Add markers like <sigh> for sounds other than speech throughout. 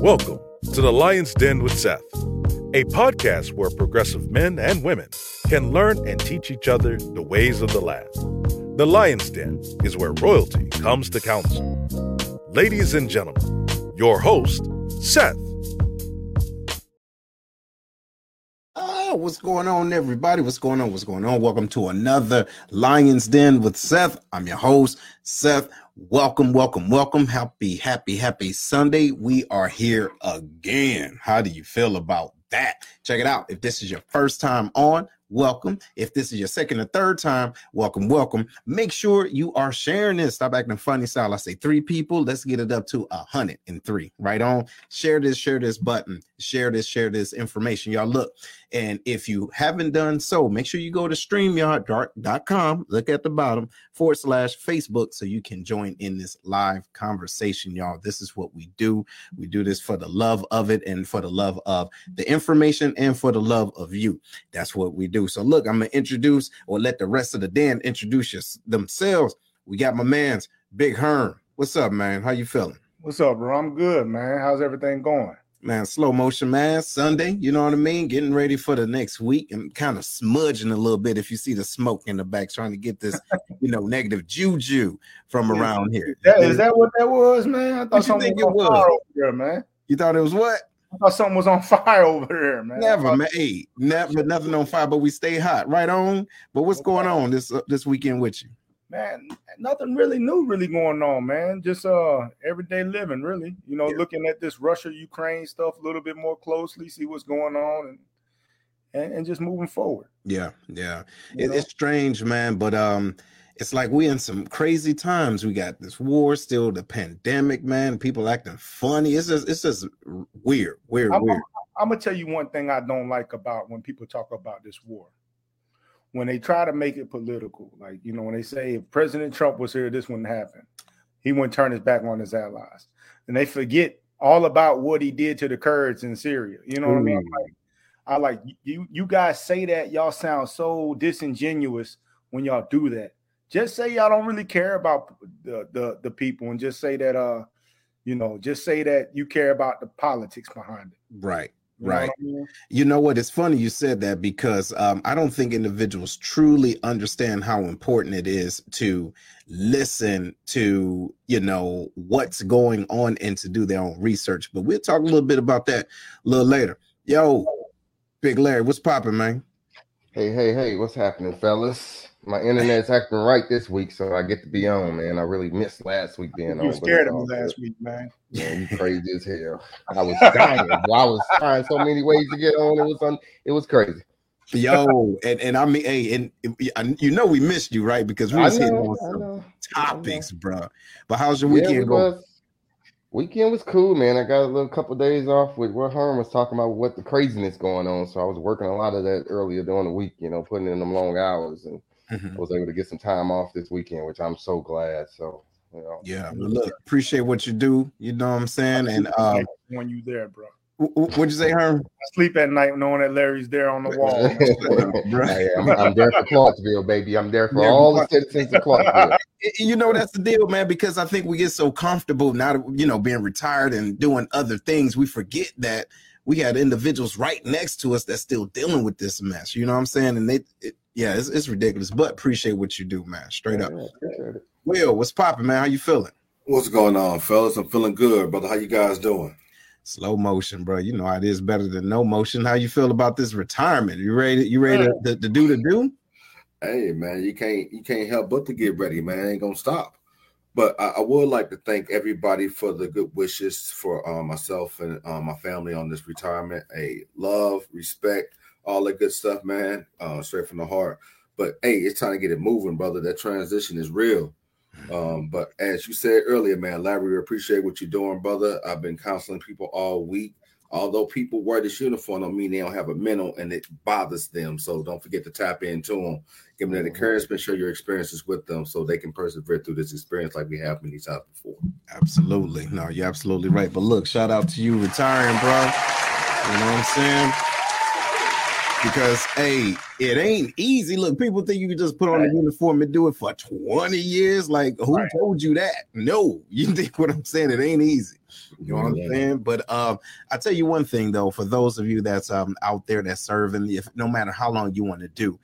Welcome to the Lion's Den with Seth, a podcast where progressive men and women can learn and teach each other the ways of the land. The Lion's Den is where royalty comes to council. Ladies and gentlemen, your host, Seth. Oh, what's going on, everybody? What's going on? What's going on? Welcome to another Lion's Den with Seth. I'm your host, Seth. Welcome, welcome, welcome. Happy, happy, happy Sunday. We are here again. How do you feel about that? Check it out. If this is your first time on, welcome. If this is your second or third time, welcome, welcome. Make sure you are sharing this. Stop acting funny style. I say three people. Let's get it up to a hundred and three. Right on. Share this, share this button, share this, share this information. Y'all look. And if you haven't done so, make sure you go to streamyard.com, look at the bottom forward slash Facebook so you can join in this live conversation, y'all. This is what we do. We do this for the love of it and for the love of the information and for the love of you. That's what we do. So, look, I'm to introduce or let the rest of the den introduce you, themselves. We got my man's Big Herm. What's up, man? How you feeling? What's up, bro? I'm good, man. How's everything going? man, slow motion, man. Sunday, you know what I mean? Getting ready for the next week and kind of smudging a little bit if you see the smoke in the back, trying to get this, <laughs> you know, negative juju from around here. Is that, is that what that was, man? I thought something was, was? over there, man. You thought it was what? I thought something was on <laughs> fire over there, man. Never, man. Hey, never, nothing on fire, but we stay hot, right on. But what's going on this uh, this weekend with you? man, nothing really new really going on, man. Just uh everyday living, really. You know, yeah. looking at this Russia Ukraine stuff a little bit more closely, see what's going on and and, and just moving forward. Yeah, yeah. It, it's strange, man, but um it's like we in some crazy times. We got this war, still the pandemic, man. People acting funny. It's just it's just weird, weird, I'm, weird. I'm, I'm gonna tell you one thing I don't like about when people talk about this war when they try to make it political, like you know, when they say if President Trump was here, this wouldn't happen. He wouldn't turn his back on his allies, and they forget all about what he did to the Kurds in Syria. You know what. I mean? Mm. Like, I like you. You guys say that y'all sound so disingenuous when y'all do that. Just say y'all don't really care about the the, the people, and just say that uh, you know, just say that you care about the politics behind it. Right. Right. You know, I mean? you know what? It's funny you said that because um, I don't think individuals truly understand how important it is to listen to, you know, what's going on and to do their own research. But we'll talk a little bit about that a little later. Yo, Big Larry, what's popping, man? Hey, hey, hey, what's happening, fellas? My internet's acting right this week, so I get to be on, man. I really missed last week being you on. You scared of me last week, man. Man, you crazy as hell. <laughs> I was dying. I was trying so many ways to get on. It was un- it was crazy. Yo, and, and I mean, hey, and you know we missed you, right? Because we was know, hitting on some topics, bro. But how's your weekend yeah, going? Weekend was cool, man. I got a little couple of days off with what Herm was talking about, what the craziness going on. So I was working a lot of that earlier during the week, you know, putting in them long hours and mm-hmm. I was able to get some time off this weekend, which I'm so glad. So, you know, yeah, look, appreciate what you do. You know what I'm saying? And um, when you there, bro. What'd you say, Herm? I sleep at night knowing that Larry's there on the wall. <laughs> <laughs> I'm, I'm, there for Clarksville, baby. I'm there for yeah, all the citizens of Clarksville. <laughs> You know, that's the deal, man, because I think we get so comfortable now, you know, being retired and doing other things. We forget that we had individuals right next to us that's still dealing with this mess. You know what I'm saying? And they, it, yeah, it's, it's ridiculous, but appreciate what you do, man. Straight up. Yeah, Will, what's popping, man? How you feeling? What's going on, fellas? I'm feeling good, brother. How you guys doing? Slow motion, bro. You know it is better than no motion. How you feel about this retirement? You ready? You ready to, to, to do the do? Hey, man, you can't you can't help but to get ready, man. It ain't gonna stop. But I, I, would like to thank everybody for the good wishes for uh, myself and uh, my family on this retirement. A love, respect, all that good stuff, man, uh, straight from the heart. But hey, it's time to get it moving, brother. That transition is real. Um, but as you said earlier, man, Larry, we appreciate what you're doing, brother. I've been counseling people all week. Although people wear this uniform, don't mean they don't have a mental and it bothers them. So don't forget to tap into them, give them that mm-hmm. encouragement, share your experiences with them so they can persevere through this experience like we have many times before. Absolutely. No, you're absolutely right. But look, shout out to you retiring, bro. You know what I'm saying? Because hey, it ain't easy. Look, people think you can just put on a uniform and do it for 20 years. Like, who right. told you that? No, <laughs> you think what I'm saying? It ain't easy. You know what I'm saying? But um, I tell you one thing though, for those of you that's um out there that's serving, if no matter how long you want to do,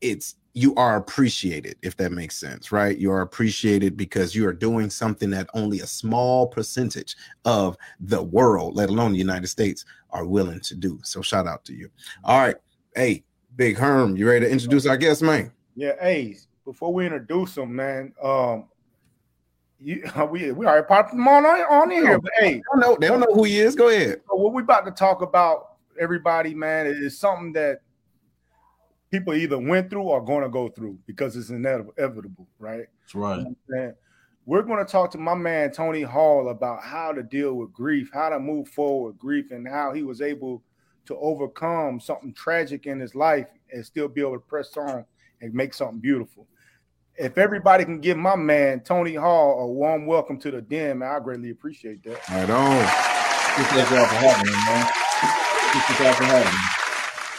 it's you are appreciated if that makes sense right? You are appreciated because you are doing something that only a small percentage of the world let alone the united states are willing to do. So shout out to you. All right. Hey big herm you ready to introduce our guest man? Yeah hey before we introduce him man um you, <laughs> we we already popped him on on here, but hey, they don't know they don't know who he is. Go ahead. So what we about to talk about, everybody, man, is something that people either went through or going to go through because it's inevitable, right? That's right. You know We're going to talk to my man Tony Hall about how to deal with grief, how to move forward with grief, and how he was able to overcome something tragic in his life and still be able to press on and make something beautiful. If everybody can give my man Tony Hall a warm welcome to the den, man, I greatly appreciate that. Right on. Thank you for having me, man. Thank you for having me.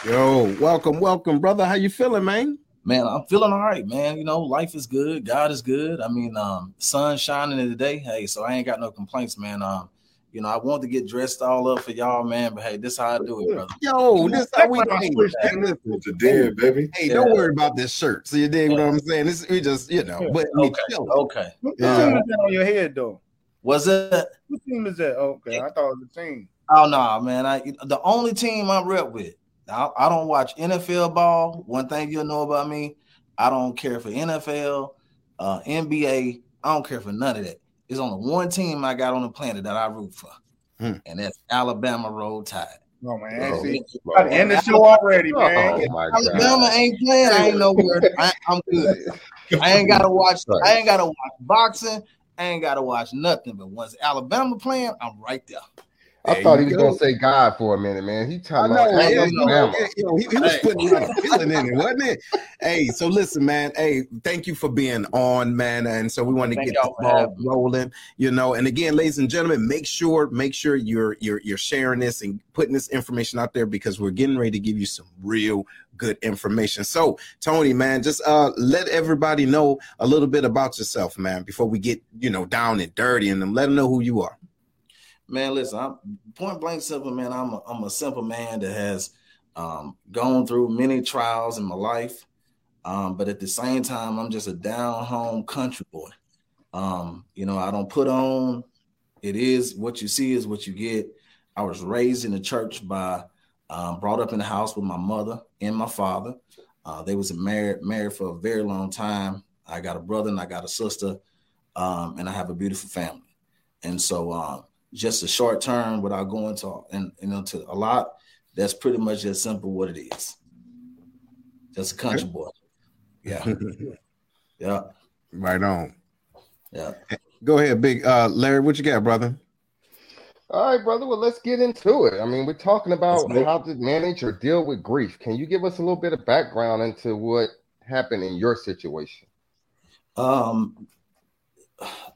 Yo, welcome, welcome, brother. How you feeling, man? Man, I'm feeling all right, man. You know, life is good, God is good. I mean, um, sun shining in the day. Hey, so I ain't got no complaints, man. Um, you know, I want to get dressed all up for y'all, man. But hey, this how I do it, brother. Yo, this how we do it. It's a dead, baby. Hey, yeah. don't worry about this shirt. So you dig yeah. what I'm saying? This we just, you know, but okay, okay. What yeah. team is that on your head though? Was it? What team is that? Okay, I thought it was the team. Oh no, nah, man. I the only team I rep with I, I don't watch NFL ball. One thing you'll know about me, I don't care for NFL, uh, NBA. I don't care for none of that. It's only one team I got on the planet that I root for, hmm. and that's Alabama Roll Tide. Oh man, oh, see, oh, end the show already, man. Oh, Alabama ain't playing. I ain't nowhere. I, am good. I ain't gotta watch. I ain't gotta watch boxing. I ain't gotta watch nothing. But once Alabama playing, I'm right there. I there thought he was go. gonna say God for a minute, man. He talking about yeah, yeah, he, he, was putting a lot of feeling in it, wasn't it? hey, so listen, man. Hey, thank you for being on, man. And so we want to get the ball rolling, you know. And again, ladies and gentlemen, make sure, make sure you're you're you're sharing this and putting this information out there because we're getting ready to give you some real good information. So, Tony, man, just uh let everybody know a little bit about yourself, man, before we get you know down and dirty and them let them know who you are man, listen, I'm point blank simple, man. I'm a, I'm a simple man that has um, gone through many trials in my life, um, but at the same time, I'm just a down home country boy. Um, you know, I don't put on. It is what you see is what you get. I was raised in the church by, um, brought up in the house with my mother and my father. Uh, they was married married for a very long time. I got a brother and I got a sister, um, and I have a beautiful family. And so, um, just a short term without going to and you know to a lot. That's pretty much as simple what it is. Just a country boy. Yeah. <laughs> yeah. Right on. Yeah. Go ahead, big uh Larry. What you got, brother? All right, brother. Well, let's get into it. I mean, we're talking about how to manage or deal with grief. Can you give us a little bit of background into what happened in your situation? Um,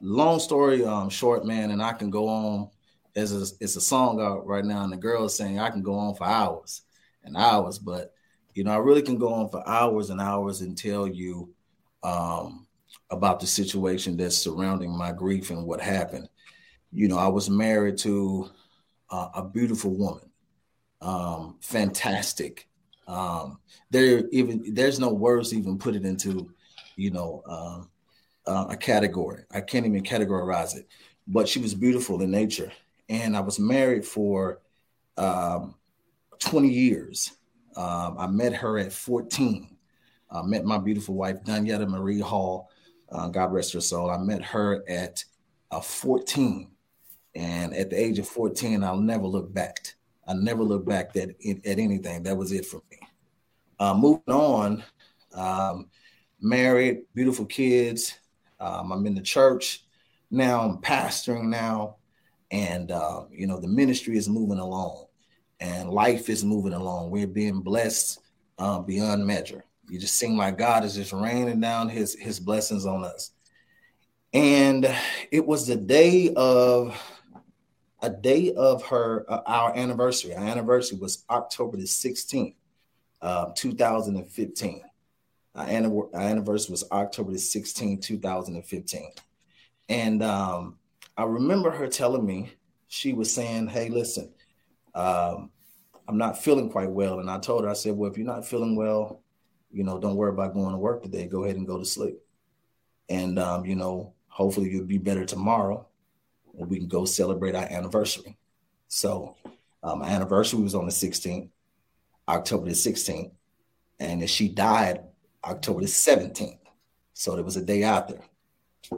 long story um, short, man, and I can go on. As a, it's a song out right now, and the girl is saying I can go on for hours and hours, but you know I really can go on for hours and hours and tell you um, about the situation that's surrounding my grief and what happened. You know, I was married to uh, a beautiful woman, um, fantastic. Um, there even there's no words even put it into, you know, um, uh, a category. I can't even categorize it, but she was beautiful in nature. And I was married for um, 20 years. Um, I met her at 14. I met my beautiful wife, Daniela Marie Hall. Uh, God rest her soul. I met her at uh, 14. And at the age of 14, I'll never look back. I never look back at, at anything. That was it for me. Uh, moving on, um, married, beautiful kids, um, I'm in the church now. I'm pastoring now, and uh, you know the ministry is moving along, and life is moving along. We're being blessed uh, beyond measure. You just seem like God is just raining down His His blessings on us. And it was the day of a day of her uh, our anniversary. Our anniversary was October the 16th, uh, 2015. Our, anniversary was October the 16th, 2015. And um, I remember her telling me, she was saying, Hey, listen, um, I'm not feeling quite well. And I told her, I said, Well, if you're not feeling well, you know, don't worry about going to work today. Go ahead and go to sleep. And, um, you know, hopefully you'll be better tomorrow and we can go celebrate our anniversary. So, um, anniversary was on the 16th, October the 16th. And she died October the 17th. So there was a day after.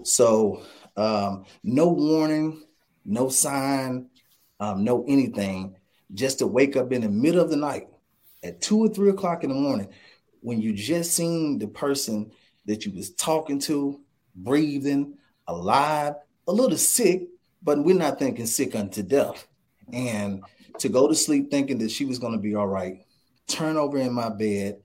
So um, no warning, no sign, um, no anything, just to wake up in the middle of the night at two or three o'clock in the morning when you just seen the person that you was talking to, breathing, alive, a little sick, but we're not thinking sick unto death. And to go to sleep thinking that she was going to be all right, turn over in my bed,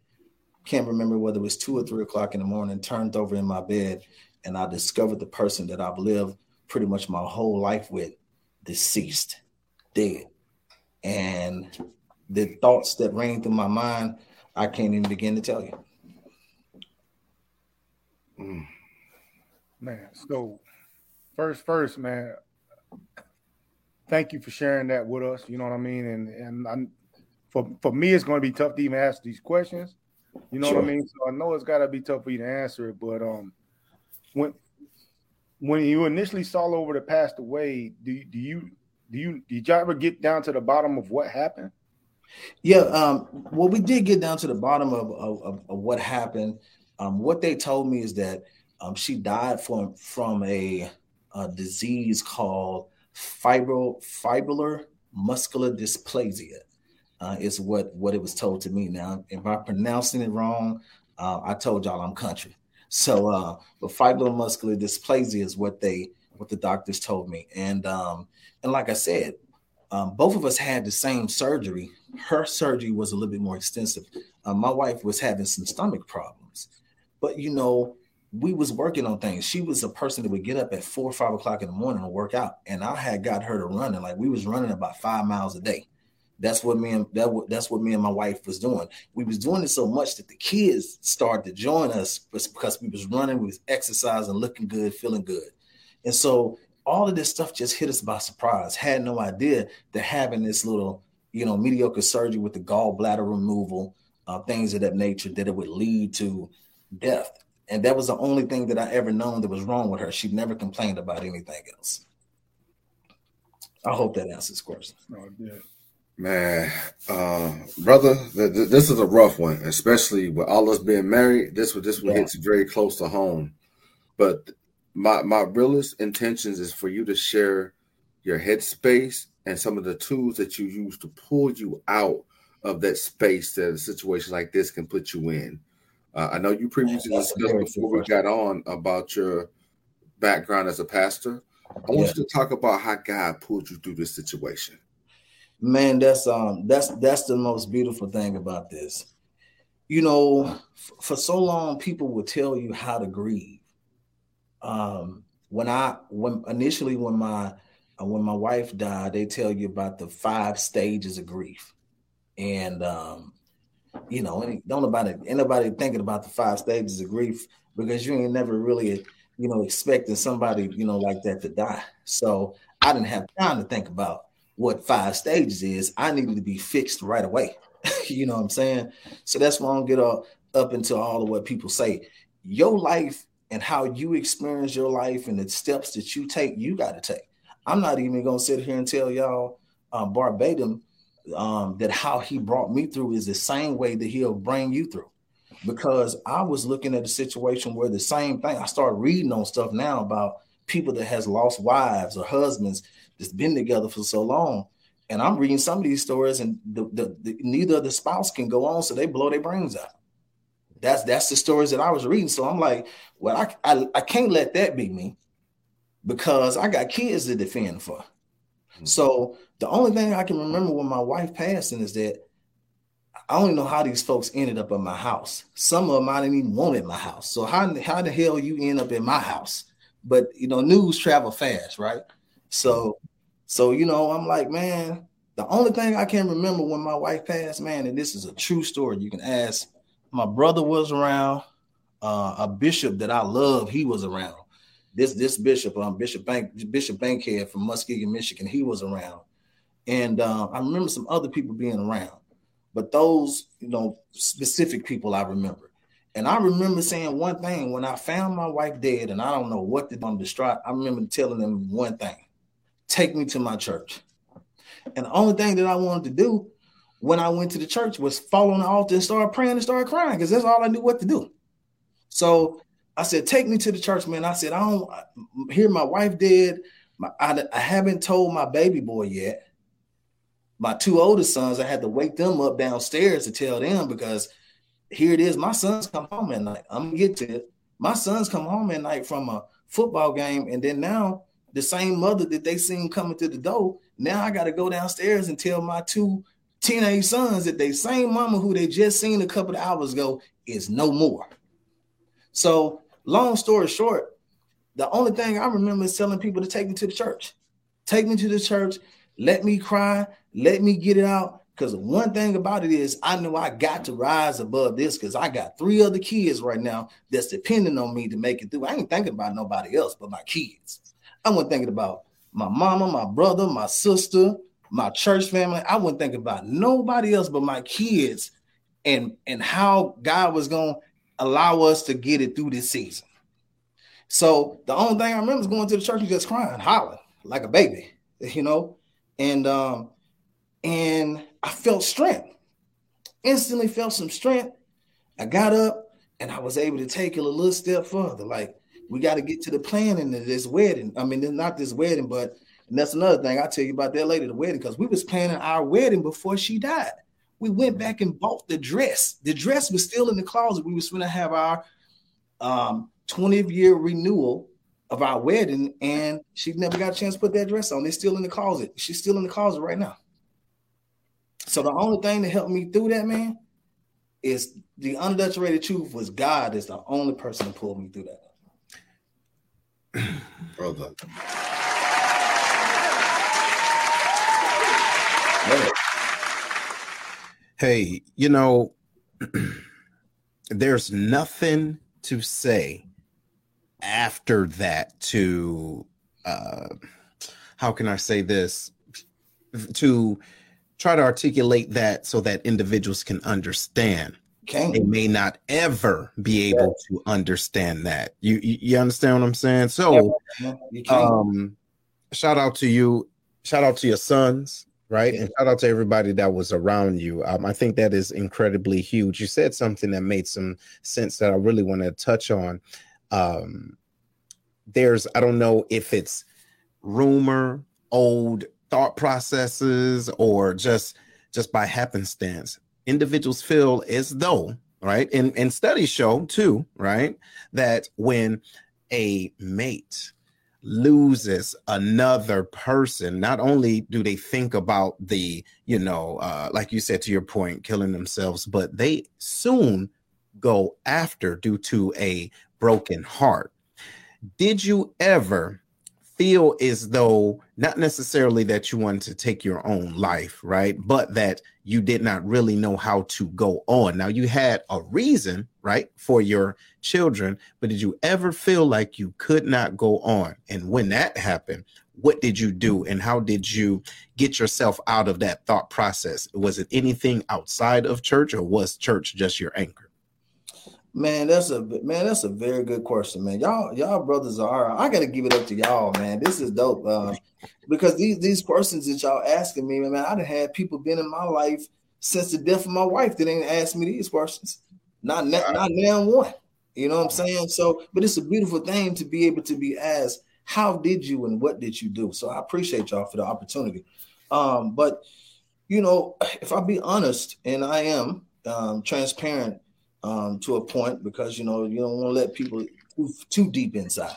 can't remember whether it was two or three o'clock in the morning, turned over in my bed, and I discovered the person that I've lived pretty much my whole life with deceased, dead. And the thoughts that ran through my mind, I can't even begin to tell you. Mm. Man, so first, first, man, thank you for sharing that with us. You know what I mean? And and I'm, for for me, it's going to be tough to even ask these questions. You know sure. what I mean? So I know it's got to be tough for you to answer it, but um, when when you initially saw over the passed away, do do you do you did you ever get down to the bottom of what happened? Yeah, um, well, we did get down to the bottom of of, of what happened. Um, what they told me is that um, she died from from a, a disease called fibro fibrillar muscular dysplasia. Uh, is what what it was told to me. Now, if I'm pronouncing it wrong, uh, I told y'all I'm country. So, uh, but fibromuscular dysplasia is what they what the doctors told me, and um, and like I said, um, both of us had the same surgery. Her surgery was a little bit more extensive. Uh, my wife was having some stomach problems, but you know, we was working on things. She was a person that would get up at four or five o'clock in the morning to work out, and I had got her to running. Like we was running about five miles a day. That's what me and that that's what me and my wife was doing. We was doing it so much that the kids started to join us because we was running, we was exercising, looking good, feeling good. And so all of this stuff just hit us by surprise. Had no idea that having this little, you know, mediocre surgery with the gallbladder removal, uh, things of that nature, that it would lead to death. And that was the only thing that I ever known that was wrong with her. She never complained about anything else. I hope that answers the question. Oh, yeah. Man, uh, brother, th- th- this is a rough one, especially with all us being married. This would this one yeah. hits very close to home. But my my realest intentions is for you to share your headspace and some of the tools that you use to pull you out of that space that a situation like this can put you in. Uh, I know you previously yeah, discussed before we got on about your background as a pastor. I want yeah. you to talk about how God pulled you through this situation man that's um that's that's the most beautiful thing about this. You know f- for so long people will tell you how to grieve. Um when i when initially when my uh, when my wife died they tell you about the five stages of grief. And um you know don't nobody anybody thinking about the five stages of grief because you ain't never really you know expecting somebody you know like that to die. So i didn't have time to think about what five stages is, I needed to be fixed right away. <laughs> you know what I'm saying? So that's why I don't get up, up into all of what people say. Your life and how you experience your life and the steps that you take, you got to take. I'm not even going to sit here and tell y'all uh, verbatim um, that how he brought me through is the same way that he'll bring you through. Because I was looking at a situation where the same thing, I started reading on stuff now about people that has lost wives or husbands that's been together for so long. And I'm reading some of these stories, and the, the, the, neither of the spouse can go on, so they blow their brains out. That's that's the stories that I was reading. So I'm like, well, I, I, I can't let that be me because I got kids to defend for. Mm-hmm. So the only thing I can remember when my wife passing is that I only know how these folks ended up in my house. Some of them I didn't even want in my house. So how how the hell you end up in my house? But you know, news travel fast, right? So So, you know, I'm like, man, the only thing I can remember when my wife passed, man, and this is a true story. You can ask. My brother was around. Uh, a bishop that I love, he was around. This this bishop, um, Bishop Bank Bishop Bankhead from Muskegon, Michigan, he was around. And uh, I remember some other people being around, but those you know specific people I remember. And I remember saying one thing when I found my wife dead, and I don't know what to do. I'm distraught. I remember telling them one thing: take me to my church. And the only thing that I wanted to do when I went to the church was fall on the altar and start praying and start crying because that's all I knew what to do. So I said, take me to the church, man. I said, I don't hear my wife dead. My, I, I haven't told my baby boy yet. My two oldest sons, I had to wake them up downstairs to tell them because here it is. My sons come home at night. I'm gonna get to it. My sons come home at night from a football game, and then now the same mother that they seen coming to the door now I got to go downstairs and tell my two teenage sons that they same mama who they just seen a couple of hours ago is no more. So, long story short, the only thing I remember is telling people to take me to the church. Take me to the church, let me cry, let me get it out. Because one thing about it is, I know I got to rise above this because I got three other kids right now that's depending on me to make it through. I ain't thinking about nobody else but my kids. I wasn't thinking about my mama, my brother, my sister, my church family. I wouldn't think about nobody else but my kids and and how God was going to allow us to get it through this season. So the only thing I remember is going to the church and just crying, hollering like a baby, you know, and um and I felt strength. Instantly felt some strength. I got up and I was able to take it a little step further. Like we got to get to the planning of this wedding. I mean, it's not this wedding, but that's another thing. I'll tell you about that later, the wedding, because we was planning our wedding before she died. We went back and bought the dress. The dress was still in the closet. We was going to have our um, 20th year renewal of our wedding, and she never got a chance to put that dress on. It's still in the closet. She's still in the closet right now. So the only thing that helped me through that, man, is the unadulterated truth was God is the only person that pulled me through that <clears throat> brother. Hey, you know, <clears throat> there's nothing to say after that to uh how can I say this to try to articulate that so that individuals can understand can. They may not ever be able yeah. to understand that. You, you, you understand what I'm saying? So, um, shout out to you. Shout out to your sons, right? Yeah. And shout out to everybody that was around you. Um, I think that is incredibly huge. You said something that made some sense that I really want to touch on. Um, there's, I don't know if it's rumor, old thought processes, or just just by happenstance individuals feel as though, right, and, and studies show too, right, that when a mate loses another person, not only do they think about the, you know, uh, like you said to your point, killing themselves, but they soon go after due to a broken heart. Did you ever feel as though not necessarily that you wanted to take your own life, right? But that you did not really know how to go on. Now, you had a reason, right, for your children, but did you ever feel like you could not go on? And when that happened, what did you do and how did you get yourself out of that thought process? Was it anything outside of church or was church just your anchor? Man, that's a man. That's a very good question, man. Y'all, y'all brothers are. I gotta give it up to y'all, man. This is dope. Uh, because these these questions that y'all asking me, man, I done had people been in my life since the death of my wife that ain't asked me these questions. Not not, not now one. You know what I'm saying? So, but it's a beautiful thing to be able to be asked, how did you and what did you do? So I appreciate y'all for the opportunity. Um, but you know, if I be honest, and I am um, transparent um, to a point because you know you don't want to let people too deep inside.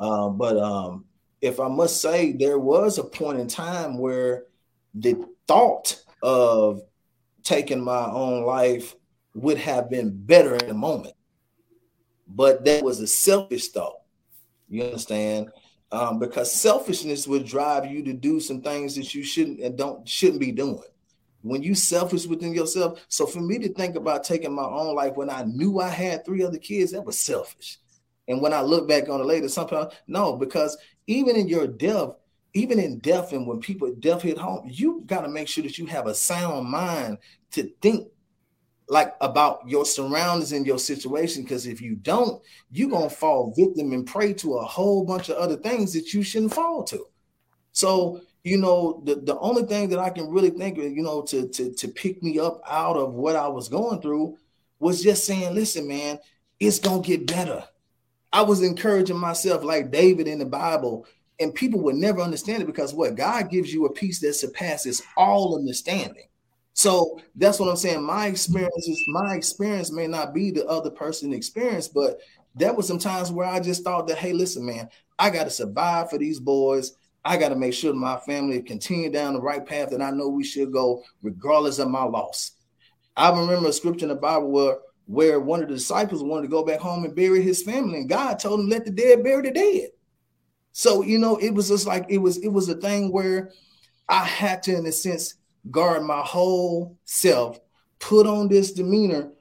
Uh, but um, if I must say, there was a point in time where the thought of taking my own life would have been better in the moment, but that was a selfish thought. You understand? um, because selfishness would drive you to do some things that you shouldn't and don't shouldn't be doing. When you selfish within yourself, so for me to think about taking my own life when I knew I had three other kids, that was selfish. And when I look back on it later, sometimes no, because even in your death, even in death, and when people death hit home, you got to make sure that you have a sound mind to think like about your surroundings and your situation. Because if you don't, you're gonna fall victim and prey to a whole bunch of other things that you shouldn't fall to. So you know, the, the only thing that I can really think of, you know, to, to to pick me up out of what I was going through was just saying, listen, man, it's gonna get better. I was encouraging myself like David in the Bible, and people would never understand it because what God gives you a peace that surpasses all understanding. So that's what I'm saying. My experience is my experience may not be the other person's experience, but there was some times where I just thought that, hey, listen, man, I got to survive for these boys. I got to make sure my family continue down the right path that I know we should go, regardless of my loss. I remember a scripture in the Bible where where one of the disciples wanted to go back home and bury his family, and God told him, "Let the dead bury the dead." So you know, it was just like it was. It was a thing where I had to, in a sense, guard my whole self, put on this demeanor,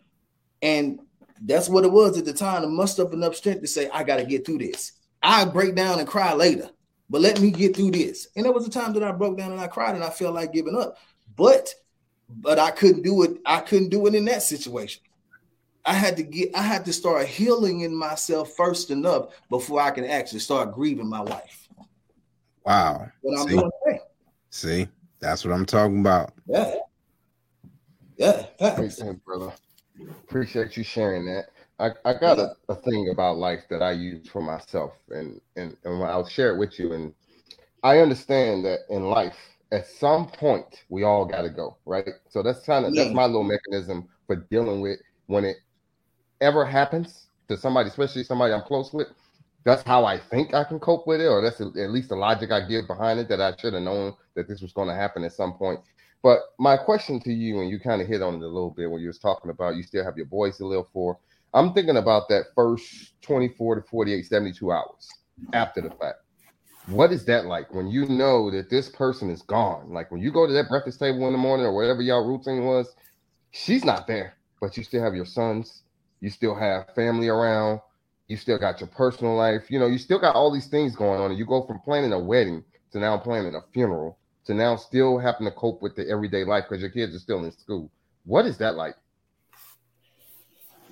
and that's what it was at the time to muster up enough strength to say, I got to get through this. I break down and cry later, but let me get through this. And there was a time that I broke down and I cried and I felt like giving up, but but I couldn't do it. I couldn't do it in that situation. I had to get. I had to start healing in myself first enough before I can actually start grieving my wife. Wow. What I'm See? doing today. See, that's what I'm talking about. Yeah. Yeah. Appreciate brother. Appreciate you sharing that. I, I got a, a thing about life that I use for myself and, and, and I'll share it with you. And I understand that in life, at some point, we all got to go, right? So that's kind of yeah. that's my little mechanism for dealing with when it ever happens to somebody, especially somebody I'm close with that's how I think I can cope with it, or that's at least the logic I give behind it that I should have known that this was going to happen at some point. But my question to you, and you kind of hit on it a little bit when you was talking about you still have your boys to live for. I'm thinking about that first 24 to 48, 72 hours after the fact. What is that like when you know that this person is gone? Like when you go to that breakfast table in the morning or whatever y'all routine was, she's not there, but you still have your sons, you still have family around, you still got your personal life. You know, you still got all these things going on. And you go from planning a wedding to now planning a funeral to now still having to cope with the everyday life because your kids are still in school. What is that like?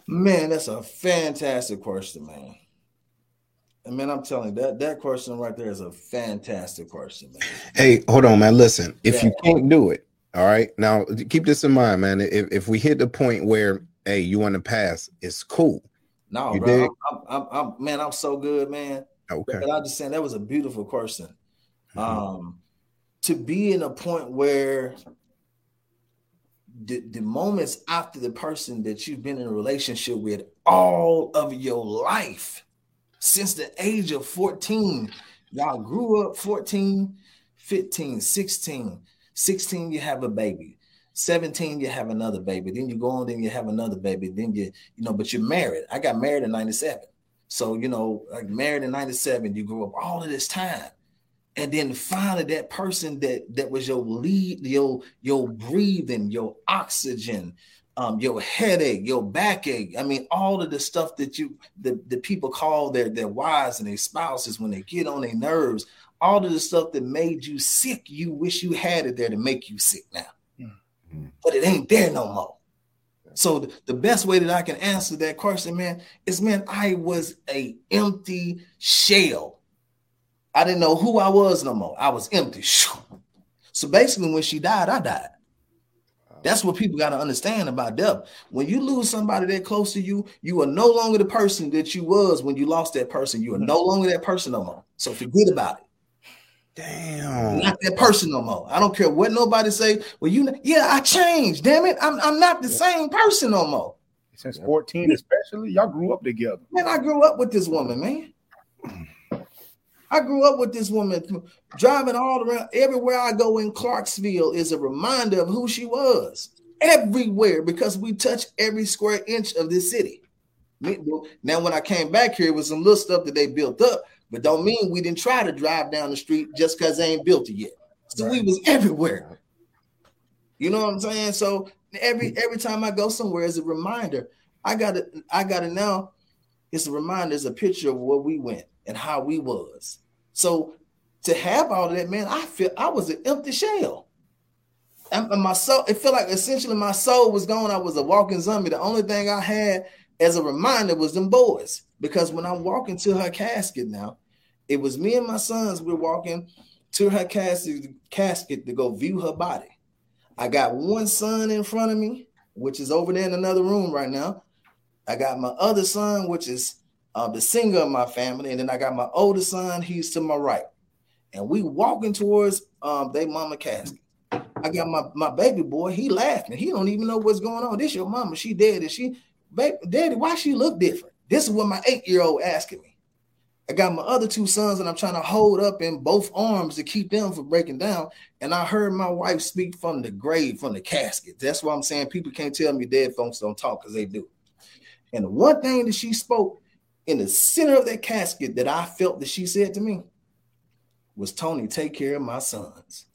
Man, that's a fantastic question, man. I mean, I'm telling you that that question right there is a fantastic question, man. Hey, hold on, man. Listen, if yeah. you can't do it, all right. Now keep this in mind, man. If if we hit the point where hey, you want to pass, it's cool. No, you bro, I'm, I'm, I'm, man, I'm so good, man. Okay. But I'm just saying that was a beautiful question. Mm-hmm. Um, to be in a point where the, the moments after the person that you've been in a relationship with all of your life, since the age of 14, y'all grew up 14, 15, 16, 16, you have a baby. 17, you have another baby. Then you go on, then you have another baby. Then you, you know, but you're married. I got married in 97. So, you know, like married in 97, you grew up all of this time. And then finally that person that that was your lead, your your breathing, your oxygen, um, your headache, your backache. I mean, all of the stuff that you the, the people call their their wives and their spouses when they get on their nerves, all of the stuff that made you sick, you wish you had it there to make you sick now but it ain't there no more. So the, the best way that I can answer that question, man, is man, I was a empty shell. I didn't know who I was no more. I was empty. So basically, when she died, I died. That's what people got to understand about death. When you lose somebody that close to you, you are no longer the person that you was when you lost that person. You are no longer that person no more. So forget about it. Damn. Not that person no more. I don't care what nobody say. Well, you yeah, I changed. Damn it. I'm, I'm not the same person no more. Since 14, especially, y'all grew up together. Man, I grew up with this woman, man. I grew up with this woman driving all around everywhere I go in Clarksville is a reminder of who she was everywhere because we touch every square inch of this city. Now, when I came back here, it was some little stuff that they built up, but don't mean we didn't try to drive down the street just because they ain't built it yet. So right. we was everywhere. You know what I'm saying? So every every time I go somewhere is a reminder, I gotta I gotta now. It's a reminder, it's a picture of where we went and how we was. So to have all of that, man, I feel I was an empty shell. And my soul, it felt like essentially my soul was gone. I was a walking zombie. The only thing I had as a reminder was them boys. Because when I'm walking to her casket now, it was me and my sons. We're walking to her casket, casket to go view her body. I got one son in front of me, which is over there in another room right now. I got my other son, which is uh, the singer of my family, and then I got my older son. He's to my right, and we walking towards um, they mama casket. I got my my baby boy. He laughing. He don't even know what's going on. This your mama. She dead. Is she, baby, daddy? Why she look different? This is what my eight year old asking me. I got my other two sons and I'm trying to hold up in both arms to keep them from breaking down. And I heard my wife speak from the grave, from the casket. That's why I'm saying people can't tell me dead folks don't talk because they do. And the one thing that she spoke in the center of that casket that I felt that she said to me was Tony, take care of my sons.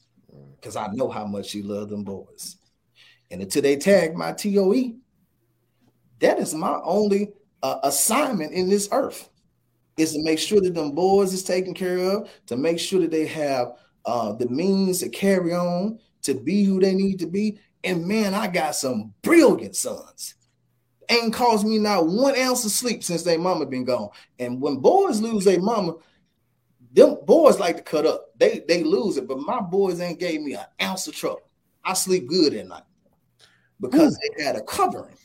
Because I know how much she loved them boys. And until they tag my TOE, that is my only uh, assignment in this earth is to make sure that them boys is taken care of, to make sure that they have uh, the means to carry on, to be who they need to be. And man, I got some brilliant sons. Ain't caused me not one ounce of sleep since they mama been gone. And when boys lose their mama, them boys like to cut up. They they lose it, but my boys ain't gave me an ounce of trouble. I sleep good at night because Ooh. they had a covering.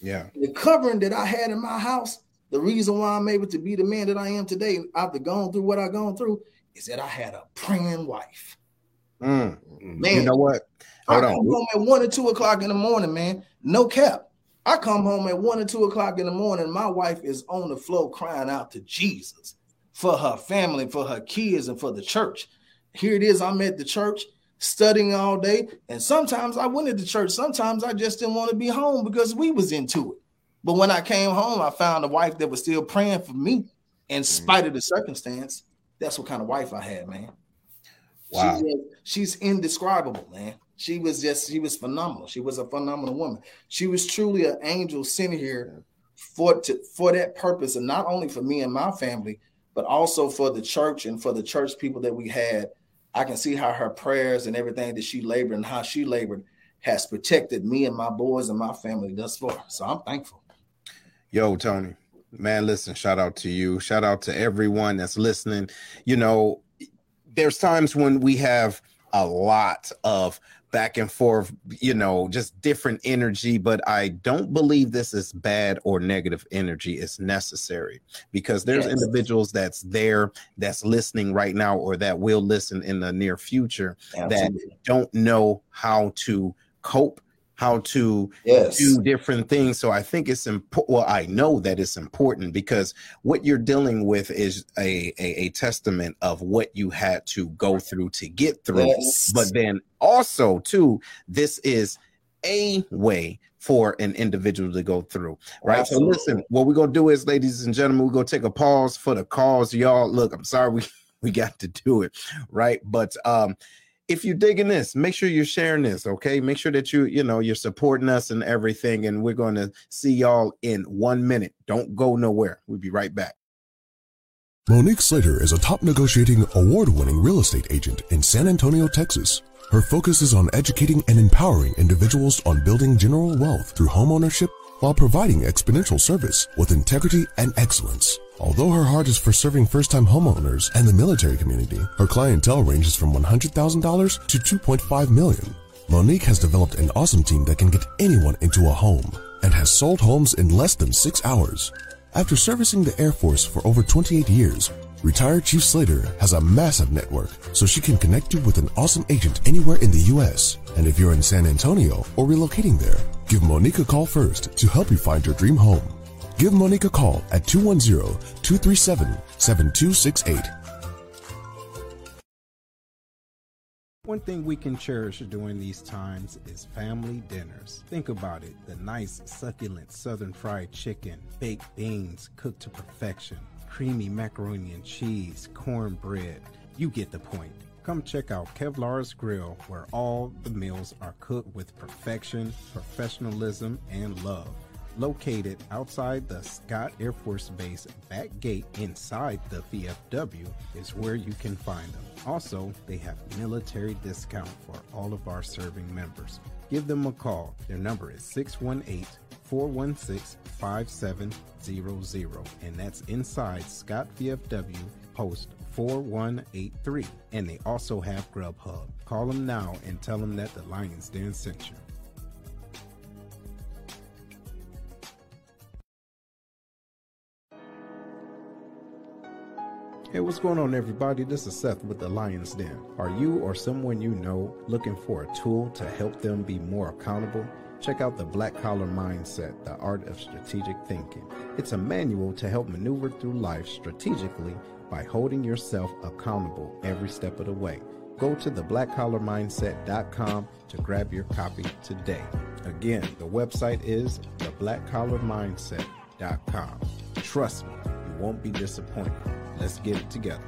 Yeah. The covering that I had in my house the reason why I'm able to be the man that I am today, after going through what I've gone through, is that I had a praying wife. Mm. Man, you know what? Hold I come on. home at one or two o'clock in the morning, man. No cap. I come home at one or two o'clock in the morning. My wife is on the floor crying out to Jesus for her family, for her kids, and for the church. Here it is. I'm at the church studying all day, and sometimes I went to the church. Sometimes I just didn't want to be home because we was into it. But when I came home, I found a wife that was still praying for me in mm-hmm. spite of the circumstance. That's what kind of wife I had, man. Wow. She, she's indescribable, man. She was just, she was phenomenal. She was a phenomenal woman. She was truly an angel sent here for to, for that purpose, and not only for me and my family, but also for the church and for the church people that we had. I can see how her prayers and everything that she labored and how she labored has protected me and my boys and my family thus far. So I'm thankful. Yo, Tony, man, listen, shout out to you. Shout out to everyone that's listening. You know, there's times when we have a lot of back and forth, you know, just different energy, but I don't believe this is bad or negative energy. It's necessary because there's yes. individuals that's there that's listening right now or that will listen in the near future Absolutely. that don't know how to cope how to yes. do different things. So I think it's important. Well, I know that it's important because what you're dealing with is a, a, a testament of what you had to go through to get through. Yes. But then also, too, this is a way for an individual to go through. Right. Absolutely. So listen, what we're gonna do is, ladies and gentlemen, we're gonna take a pause for the calls. Y'all, look, I'm sorry we <laughs> we got to do it, right? But um if you're digging this, make sure you're sharing this, okay? Make sure that you, you know, you're supporting us and everything. And we're going to see y'all in one minute. Don't go nowhere. We'll be right back. Monique Slater is a top negotiating, award winning real estate agent in San Antonio, Texas. Her focus is on educating and empowering individuals on building general wealth through homeownership while providing exponential service with integrity and excellence. Although her heart is for serving first-time homeowners and the military community, her clientele ranges from $100,000 to 2.5 million. Monique has developed an awesome team that can get anyone into a home and has sold homes in less than six hours. After servicing the Air Force for over 28 years, retired Chief Slater has a massive network so she can connect you with an awesome agent anywhere in the U.S. And if you're in San Antonio or relocating there, give Monique a call first to help you find your dream home. Give Monique a call at 210-237-7268. One thing we can cherish during these times is family dinners. Think about it the nice, succulent southern fried chicken, baked beans cooked to perfection creamy macaroni and cheese, cornbread. You get the point. Come check out Kevlar's Grill, where all the meals are cooked with perfection, professionalism, and love. Located outside the Scott Air Force Base back gate inside the VFW is where you can find them. Also, they have military discount for all of our serving members. Give them a call. Their number is 618 416 5700, and that's inside Scott VFW Post 4183. And they also have Grubhub. Call them now and tell them that the Lions Den sent you. Hey, what's going on, everybody? This is Seth with the Lions Den. Are you or someone you know looking for a tool to help them be more accountable? Check out the Black Collar Mindset, the art of strategic thinking. It's a manual to help maneuver through life strategically by holding yourself accountable every step of the way. Go to theblackcollarmindset.com to grab your copy today. Again, the website is theblackcollarmindset.com. Trust me, you won't be disappointed. Let's get it together.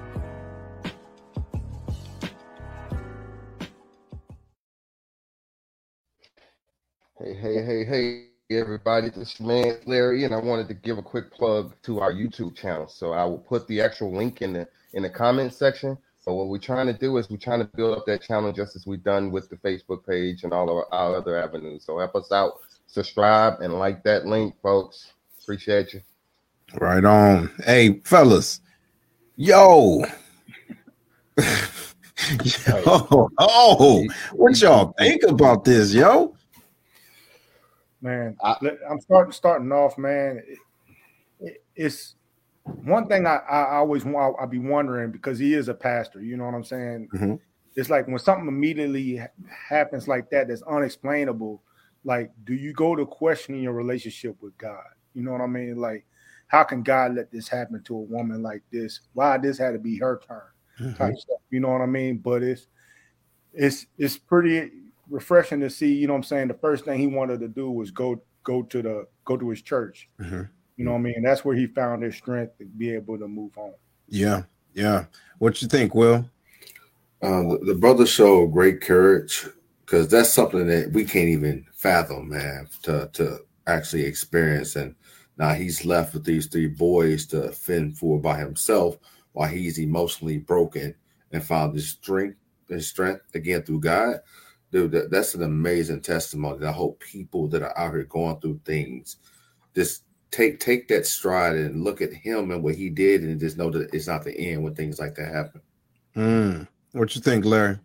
Hey, hey, hey, hey, everybody. This is man Larry, and I wanted to give a quick plug to our YouTube channel. So I will put the actual link in the in the comment section. So what we're trying to do is we're trying to build up that channel just as we've done with the Facebook page and all of our other avenues. So help us out, subscribe and like that link, folks. Appreciate you. Right on. Hey, fellas, <laughs> Yo. yo, oh, what y'all think about this, yo? Man, I, am starting starting off, man. It, it, it's one thing I, I always want. I be wondering because he is a pastor. You know what I'm saying? Mm-hmm. It's like when something immediately happens like that, that's unexplainable. Like, do you go to questioning your relationship with God? You know what I mean? Like, how can God let this happen to a woman like this? Why this had to be her turn? Mm-hmm. Type stuff. You know what I mean? But it's it's it's pretty refreshing to see, you know what I'm saying? The first thing he wanted to do was go go to the go to his church. Mm-hmm. You know what I mean? That's where he found his strength to be able to move on. Yeah, yeah. What you think, Will? Uh, the, the brother showed great courage because that's something that we can't even fathom, man, to to actually experience. And now he's left with these three boys to fend for by himself while he's emotionally broken and found his strength, his strength again through God. Dude, that, that's an amazing testimony. I hope people that are out here going through things just take take that stride and look at him and what he did and just know that it's not the end when things like that happen. Mm. What you think, Larry?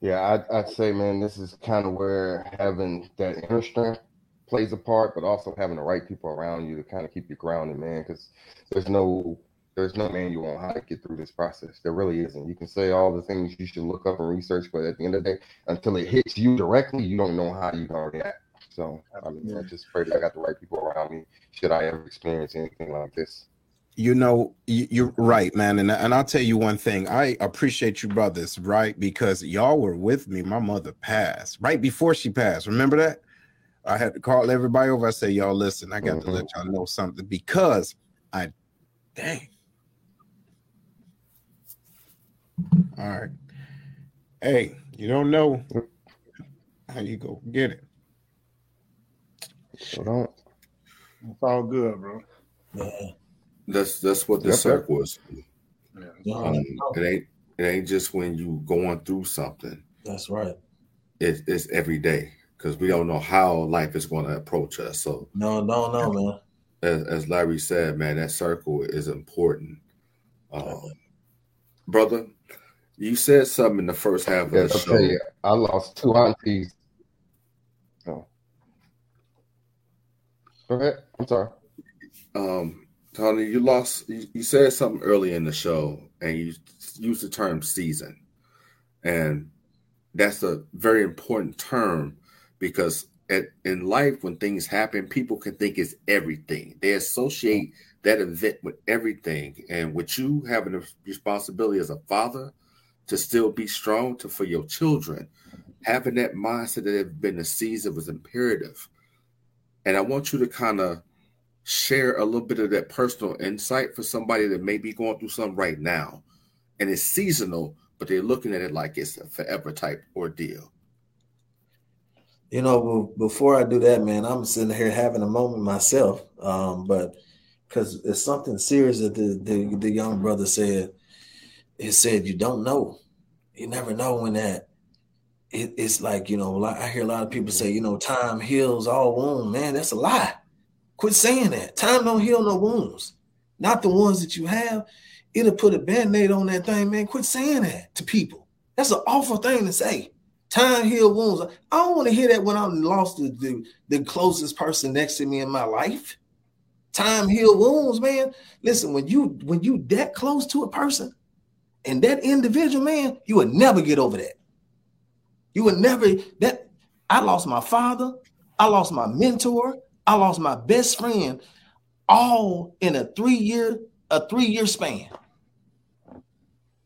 Yeah, I'd, I'd say, man, this is kind of where having that inner strength plays a part, but also having the right people around you to kind of keep you grounded, man. Because there's no there's no manual on how to get through this process. There really isn't. You can say all the things you should look up and research, but at the end of the day, until it hits you directly, you don't know how you're gonna react. So I mean, I just pray that I got the right people around me. Should I ever experience anything like this? You know, you're right, man. And, and I'll tell you one thing. I appreciate you brothers, right? Because y'all were with me. My mother passed right before she passed. Remember that? I had to call everybody over. I say, y'all listen, I got mm-hmm. to let y'all know something because I dang. All right. Hey, you don't know how you go get it. So don't. It's all good, bro. Yeah. That's that's what the yep. circle was. Yeah. Um, it ain't it ain't just when you going through something. That's right. It, it's every day because we don't know how life is going to approach us. So no, no, no, man. As, as Larry said, man, that circle is important. Um, brother, you said something in the first half of the show. You, I lost two aunties. Oh. Go ahead. I'm sorry. Um, Tony, you lost. You, you said something early in the show, and you used the term season, and that's a very important term because at, in life, when things happen, people can think it's everything. They associate that event with everything. And with you having a responsibility as a father to still be strong to for your children, having that mindset that has been a season was imperative. And I want you to kind of share a little bit of that personal insight for somebody that may be going through something right now and it's seasonal, but they're looking at it like it's a forever type ordeal? You know, before I do that, man, I'm sitting here having a moment myself. Um, but because it's something serious that the, the, the young brother said. It said, "You don't know. You never know when that." It, it's like you know, I hear a lot of people say, you know, time heals all wounds. Man, that's a lie. Quit saying that. Time don't heal no wounds. Not the ones that you have. It'll put a band-aid on that thing, man. Quit saying that to people. That's an awful thing to say. Time heal wounds. I don't want to hear that when I'm lost the, the, the closest person next to me in my life. Time heal wounds, man. Listen, when you when you that close to a person and that individual, man, you would never get over that. You would never that I lost my father, I lost my mentor, I lost my best friend, all in a three-year, a three-year span.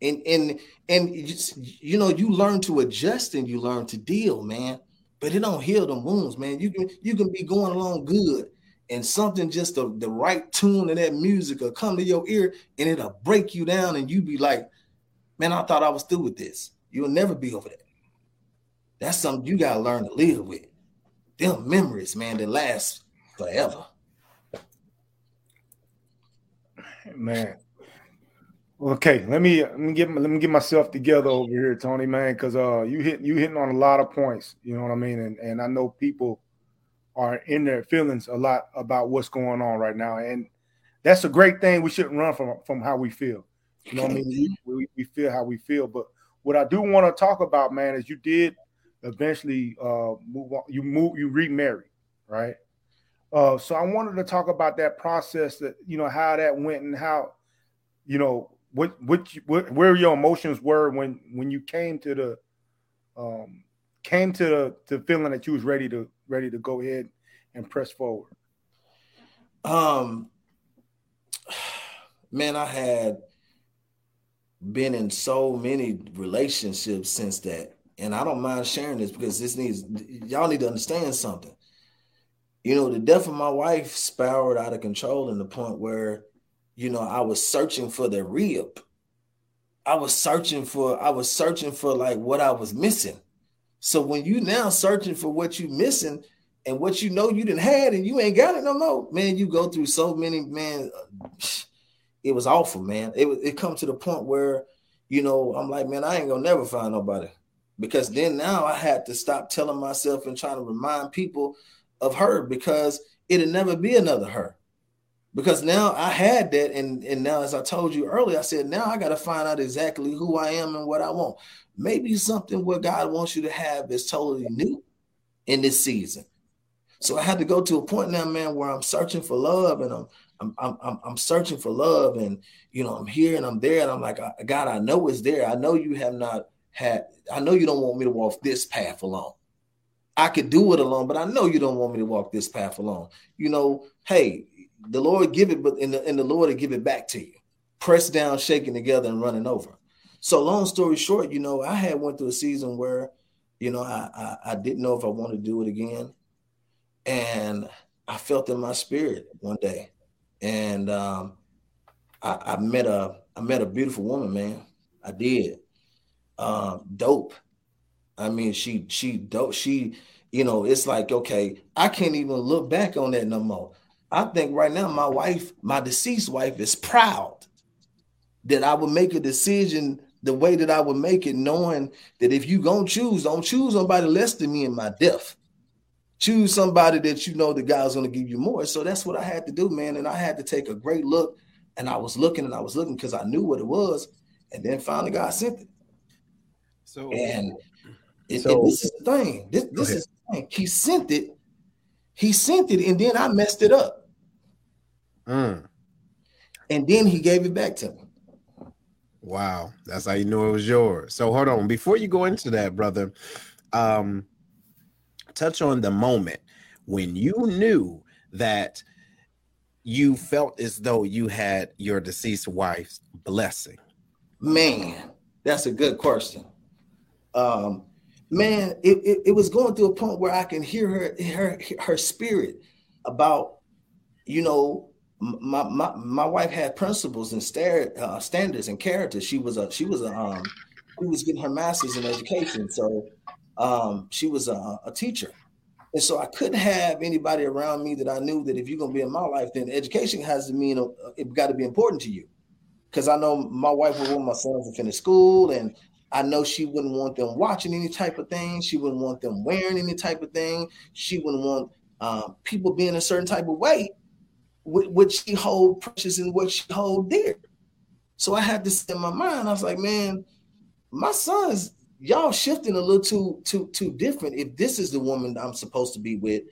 And and and you know, you learn to adjust and you learn to deal, man. But it don't heal them wounds, man. You can you can be going along good and something just the, the right tune of that music will come to your ear and it'll break you down and you be like, man, I thought I was through with this. You'll never be over that. That's something you gotta learn to live with. Them memories, man, that last forever. Man. Okay, let me let me get let me get myself together over here, Tony, man, because uh you hit you hitting on a lot of points, you know what I mean? And and I know people are in their feelings a lot about what's going on right now. And that's a great thing. We shouldn't run from from how we feel. You know what I mean? We, we feel how we feel. But what I do want to talk about, man, is you did eventually uh move on, you move you remarry, right? Uh so I wanted to talk about that process that you know how that went and how you know what what, what where your emotions were when when you came to the um came to the, the feeling that you was ready to ready to go ahead and press forward? Um, man, I had been in so many relationships since that, and I don't mind sharing this because this needs y'all need to understand something. You know, the death of my wife spiraled out of control in the point where, you know, mm-hmm. I was searching for the rib. I was searching for, I was searching for like what I was missing. So when you now searching for what you missing and what you know you didn't had and you ain't got it no more, man, you go through so many, man. <sighs> It was awful, man. It it come to the point where, you know, I'm like, man, I ain't gonna never find nobody. Because then now I had to stop telling myself and trying to remind people of her because it'll never be another her. Because now I had that, and, and now as I told you earlier, I said now I got to find out exactly who I am and what I want. Maybe something what God wants you to have is totally new in this season. So I had to go to a point now, man, where I'm searching for love and I'm I'm I'm I'm searching for love and you know I'm here and I'm there and I'm like God, I know it's there. I know you have not had. I know you don't want me to walk this path alone. I could do it alone, but I know you don't want me to walk this path alone. You know, hey, the Lord give it, but in the, in the Lord to give it back to you, pressed down, shaking together, and running over. So long story short, you know, I had went through a season where, you know, I, I, I didn't know if I wanted to do it again, and I felt in my spirit one day, and um, I, I met a I met a beautiful woman, man. I did, um, dope. I mean, she she dope. She, you know, it's like okay, I can't even look back on that no more. I think right now my wife, my deceased wife, is proud that I would make a decision the way that I would make it, knowing that if you gonna choose, don't choose somebody less than me in my death. Choose somebody that you know the guy's gonna give you more. So that's what I had to do, man. And I had to take a great look. And I was looking and I was looking because I knew what it was. And then finally God sent it. So and, it, so, and this is the thing. This, this is the thing. He sent it. He sent it, and then I messed it up. Mm. And then he gave it back to me. Wow, that's how you knew it was yours. So hold on, before you go into that, brother, um, touch on the moment when you knew that you felt as though you had your deceased wife's blessing. Man, that's a good question. Um, man, it, it, it was going through a point where I can hear her her her spirit about you know, my my my wife had principles and uh, standards and character. She was a she was a um she was getting her master's in education, so um she was a, a teacher, and so I couldn't have anybody around me that I knew that if you're gonna be in my life, then education has to mean uh, it got to be important to you, because I know my wife would want my sons to finish school, and I know she wouldn't want them watching any type of thing. She wouldn't want them wearing any type of thing. She wouldn't want um, people being a certain type of way what she hold precious and what she hold dear. So I had this in my mind. I was like, man, my sons, y'all shifting a little too too too different. If this is the woman I'm supposed to be with,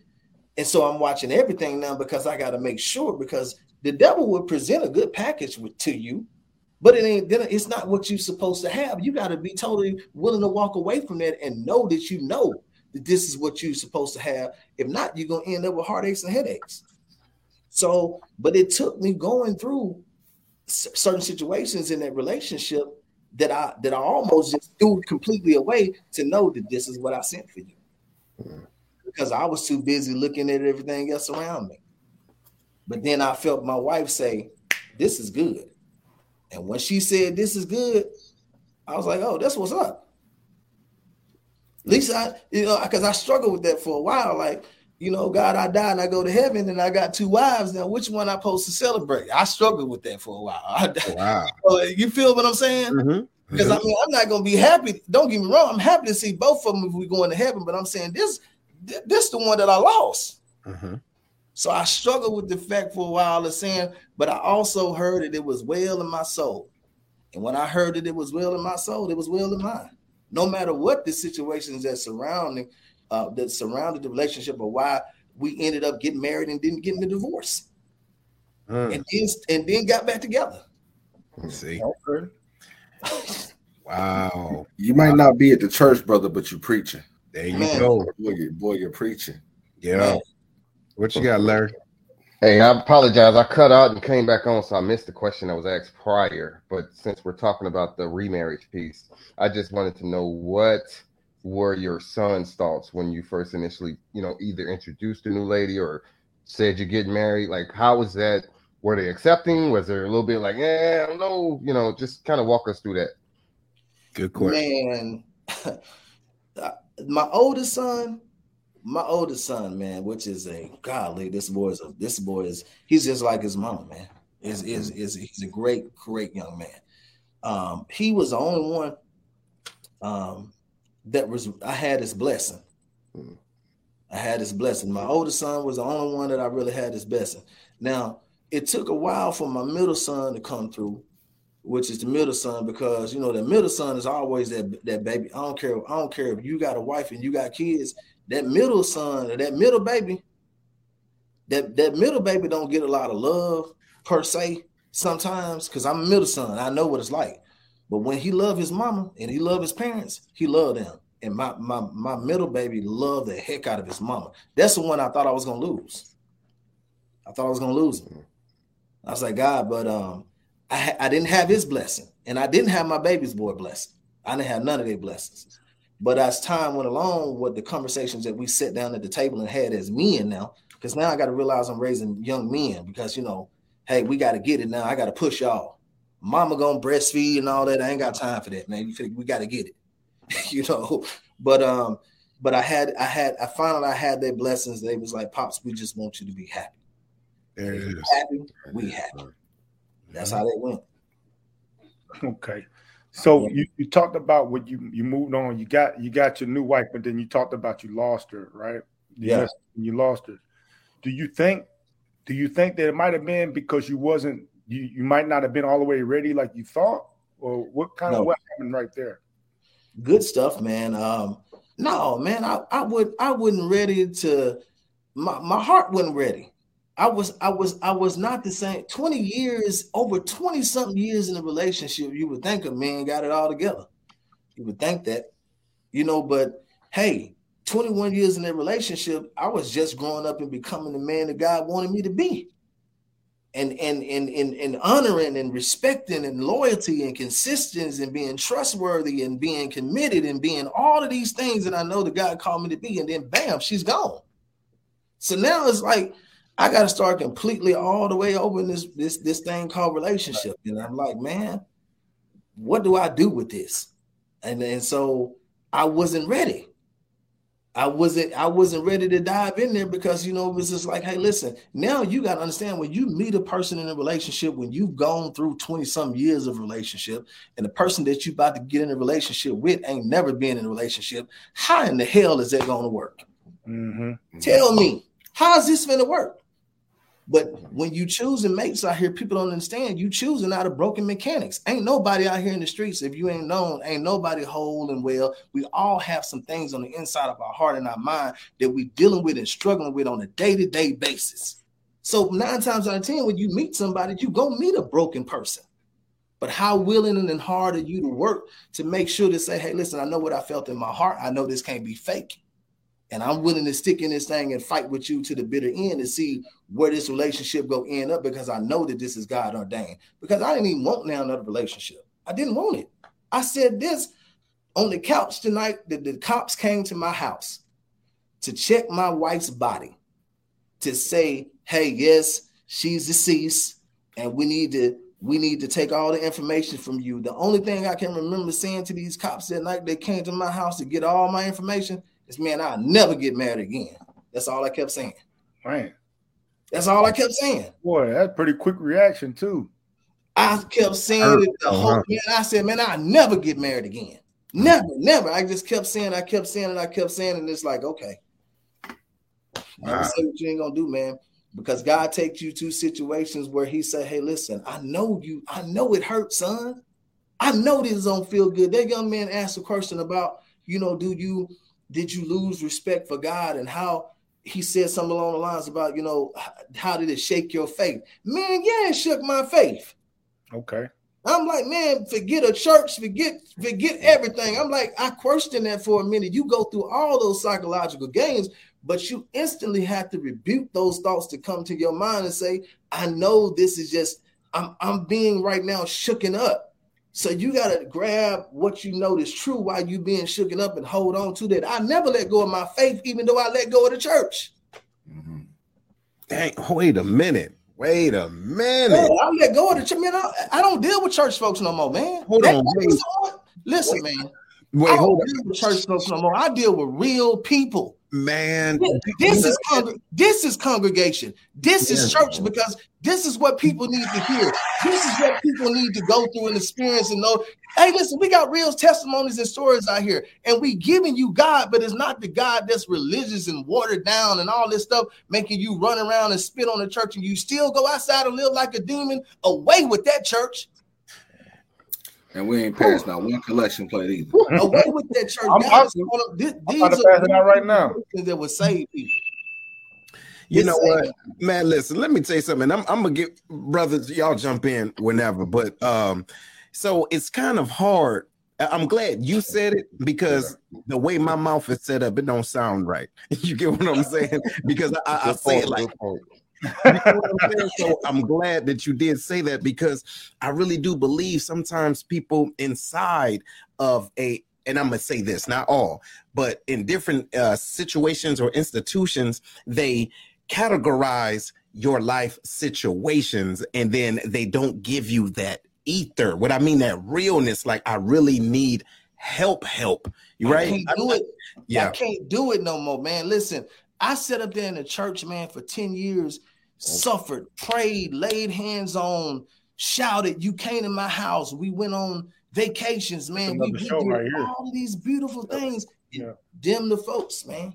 and so I'm watching everything now because I got to make sure because the devil would present a good package with, to you, but it ain't. then It's not what you're supposed to have. You got to be totally willing to walk away from that and know that you know that this is what you're supposed to have. If not, you're gonna end up with heartaches and headaches. So, but it took me going through certain situations in that relationship that I that I almost just threw completely away to know that this is what I sent for you. Mm-hmm. Because I was too busy looking at everything else around me. But then I felt my wife say, This is good. And when she said this is good, I was like, Oh, that's what's up. At least I, you know, because I struggled with that for a while. Like, you know, God, I die and I go to heaven and I got two wives. Now, which one I supposed to celebrate? I struggled with that for a while. <laughs> wow. you feel what I'm saying? Mm-hmm. Because mm-hmm. I mean, I'm not gonna be happy. Don't get me wrong. I'm happy to see both of them if we go into heaven. But I'm saying this, this the one that I lost. Mm-hmm. So I struggled with the fact for a while of saying, but I also heard that it was well in my soul. And when I heard that it was well in my soul, it was well in mine. No matter what the situations that surrounding uh, that surrounded the relationship of why we ended up getting married and didn't get in the divorce. Mm. And then and then got back together. See. wow. You might not be at the church, brother, but you're preaching. There you Man. go. Boy, you, boy, you're preaching. Yeah. Man. What you got, Larry? Hey, I apologize. I cut out and came back on, so I missed the question that was asked prior. But since we're talking about the remarriage piece, I just wanted to know what were your son's thoughts when you first initially, you know, either introduced a new lady or said you're getting married? Like, how was that? Were they accepting? Was there a little bit like, yeah, I don't know, you know, just kind of walk us through that. Good question. Man, <laughs> my oldest son, my oldest son, man, which is a godly, this boy is a this boy is he's just like his mom, man. Is is is he's a great, great young man. Um, he was the only one um that was I had this blessing. Mm. I had this blessing. My oldest son was the only one that I really had this blessing. Now it took a while for my middle son to come through, which is the middle son, because you know the middle son is always that that baby. I don't care. I don't care if you got a wife and you got kids. That middle son or that middle baby, that that middle baby don't get a lot of love per se sometimes because I'm a middle son. I know what it's like. But when he loved his mama and he loved his parents, he loved them. And my my my middle baby loved the heck out of his mama. That's the one I thought I was gonna lose. I thought I was gonna lose him. I was like, God, but um, I I didn't have his blessing, and I didn't have my baby's boy blessing. I didn't have none of their blessings. But as time went along, with the conversations that we sat down at the table and had as men now, because now I got to realize I'm raising young men because you know, hey, we got to get it now. I got to push y'all mama gonna breastfeed and all that. I ain't got time for that, man. We got to get it, <laughs> you know. But um, but I had I had I found out I had their blessings. They was like, pops, we just want you to be happy. There it is. Happy, we happy. That's how they went. Okay. So you, you talked about what you you moved on. You got you got your new wife, but then you talked about you lost her, right? Yeah. You lost her. Do you think do you think that it might have been because you wasn't you you might not have been all the way ready like you thought, or what kind no. of what happened right there? Good stuff, man. Um, no, man, I, I would I wasn't ready to my, my heart wasn't ready. I was I was I was not the same. 20 years, over 20 something years in a relationship, you would think a man got it all together. You would think that, you know, but hey, 21 years in a relationship, I was just growing up and becoming the man that God wanted me to be and and and and, and honoring and respecting and loyalty and consistency and being trustworthy and being committed and being all of these things that I know that God called me to be, and then bam, she's gone. So now it's like I got to start completely all the way over in this this this thing called relationship. And I'm like, man, what do I do with this? And and so I wasn't ready. I wasn't I wasn't ready to dive in there because you know it was just like, hey, listen, now you got to understand when you meet a person in a relationship, when you've gone through 20 some years of relationship, and the person that you about to get in a relationship with ain't never been in a relationship, how in the hell is that going to work? Mm-hmm. Tell me, how's this going to work? But mm-hmm. when you choosing mates out here, people don't understand you choosing out of broken mechanics. Ain't nobody out here in the streets, if you ain't known, ain't nobody whole and well. We all have some things on the inside of our heart and our mind that we dealing with and struggling with on a day-to-day basis. So nine times out of ten, when you meet somebody, you go meet a broken person. But how willing and hard are you to work to make sure to say, hey, listen, I know what I felt in my heart. I know this can't be fake. And I'm willing to stick in this thing and fight with you to the bitter end to see where this relationship go end up because I know that this is God ordained. Because I didn't even want now another relationship. I didn't want it. I said this on the couch tonight that the cops came to my house to check my wife's body to say, hey, yes, she's deceased, and we need to we need to take all the information from you. The only thing I can remember saying to these cops that night they came to my house to get all my information is, man, I'll never get married again. That's all I kept saying. Man. That's all I kept saying. Boy, that's pretty quick reaction too. I kept saying er, it the whole uh-huh. man. I said, man, I never get married again. Never, never. I just kept saying, I kept saying and I kept saying and it's like, okay. Never ah. say what you ain't gonna do, man. Because God takes you to situations where He said, Hey, listen, I know you, I know it hurts, son. I know this don't feel good. That young man asked a question about, you know, do you did you lose respect for God and how he said something along the lines about, you know, how did it shake your faith? Man, yeah, it shook my faith. Okay. I'm like, man, forget a church, forget, forget everything. I'm like, I questioned that for a minute. You go through all those psychological games, but you instantly have to rebuke those thoughts to come to your mind and say, I know this is just, I'm, I'm being right now shooken up. So you gotta grab what you know is true while you being shooken up and hold on to that. I never let go of my faith, even though I let go of the church. Mm-hmm. Dang, wait a minute. Wait a minute. Yeah, I let go of the church. Man, I, I, don't deal with church folks no more, man. Hold that, on. Listen, wait. man. Wait, I don't deal with church folks no more. I deal with real people man this is con- this is congregation. This is church because this is what people need to hear. This is what people need to go through and experience and know. Hey listen we got real testimonies and stories out here and we giving you god but it's not the god that's religious and watered down and all this stuff making you run around and spit on the church and you still go outside and live like a demon away with that church and we ain't passed now one collection plate either. Away with that church. I'm, I'm, this, these I'm are it out right now. That would save people. You know what, man? Listen, let me tell you something. I'm, I'm gonna get brothers, y'all jump in whenever, but um, so it's kind of hard. I'm glad you said it because the way my mouth is set up, it don't sound right. <laughs> You get what I'm saying? Because I, I say it like so I'm glad that you did say that because I really do believe sometimes people inside of a and I'm gonna say this, not all, but in different uh, situations or institutions, they categorize your life situations and then they don't give you that ether. What I mean, that realness, like I really need help, help. You right? I can't do it. Yeah, I can't do it no more, man. Listen, I sat up there in the church, man, for 10 years, suffered, prayed, laid hands on, shouted. You came to my house. We went on vacations, man. We did right all these beautiful things. Yeah. Dim the folks, man.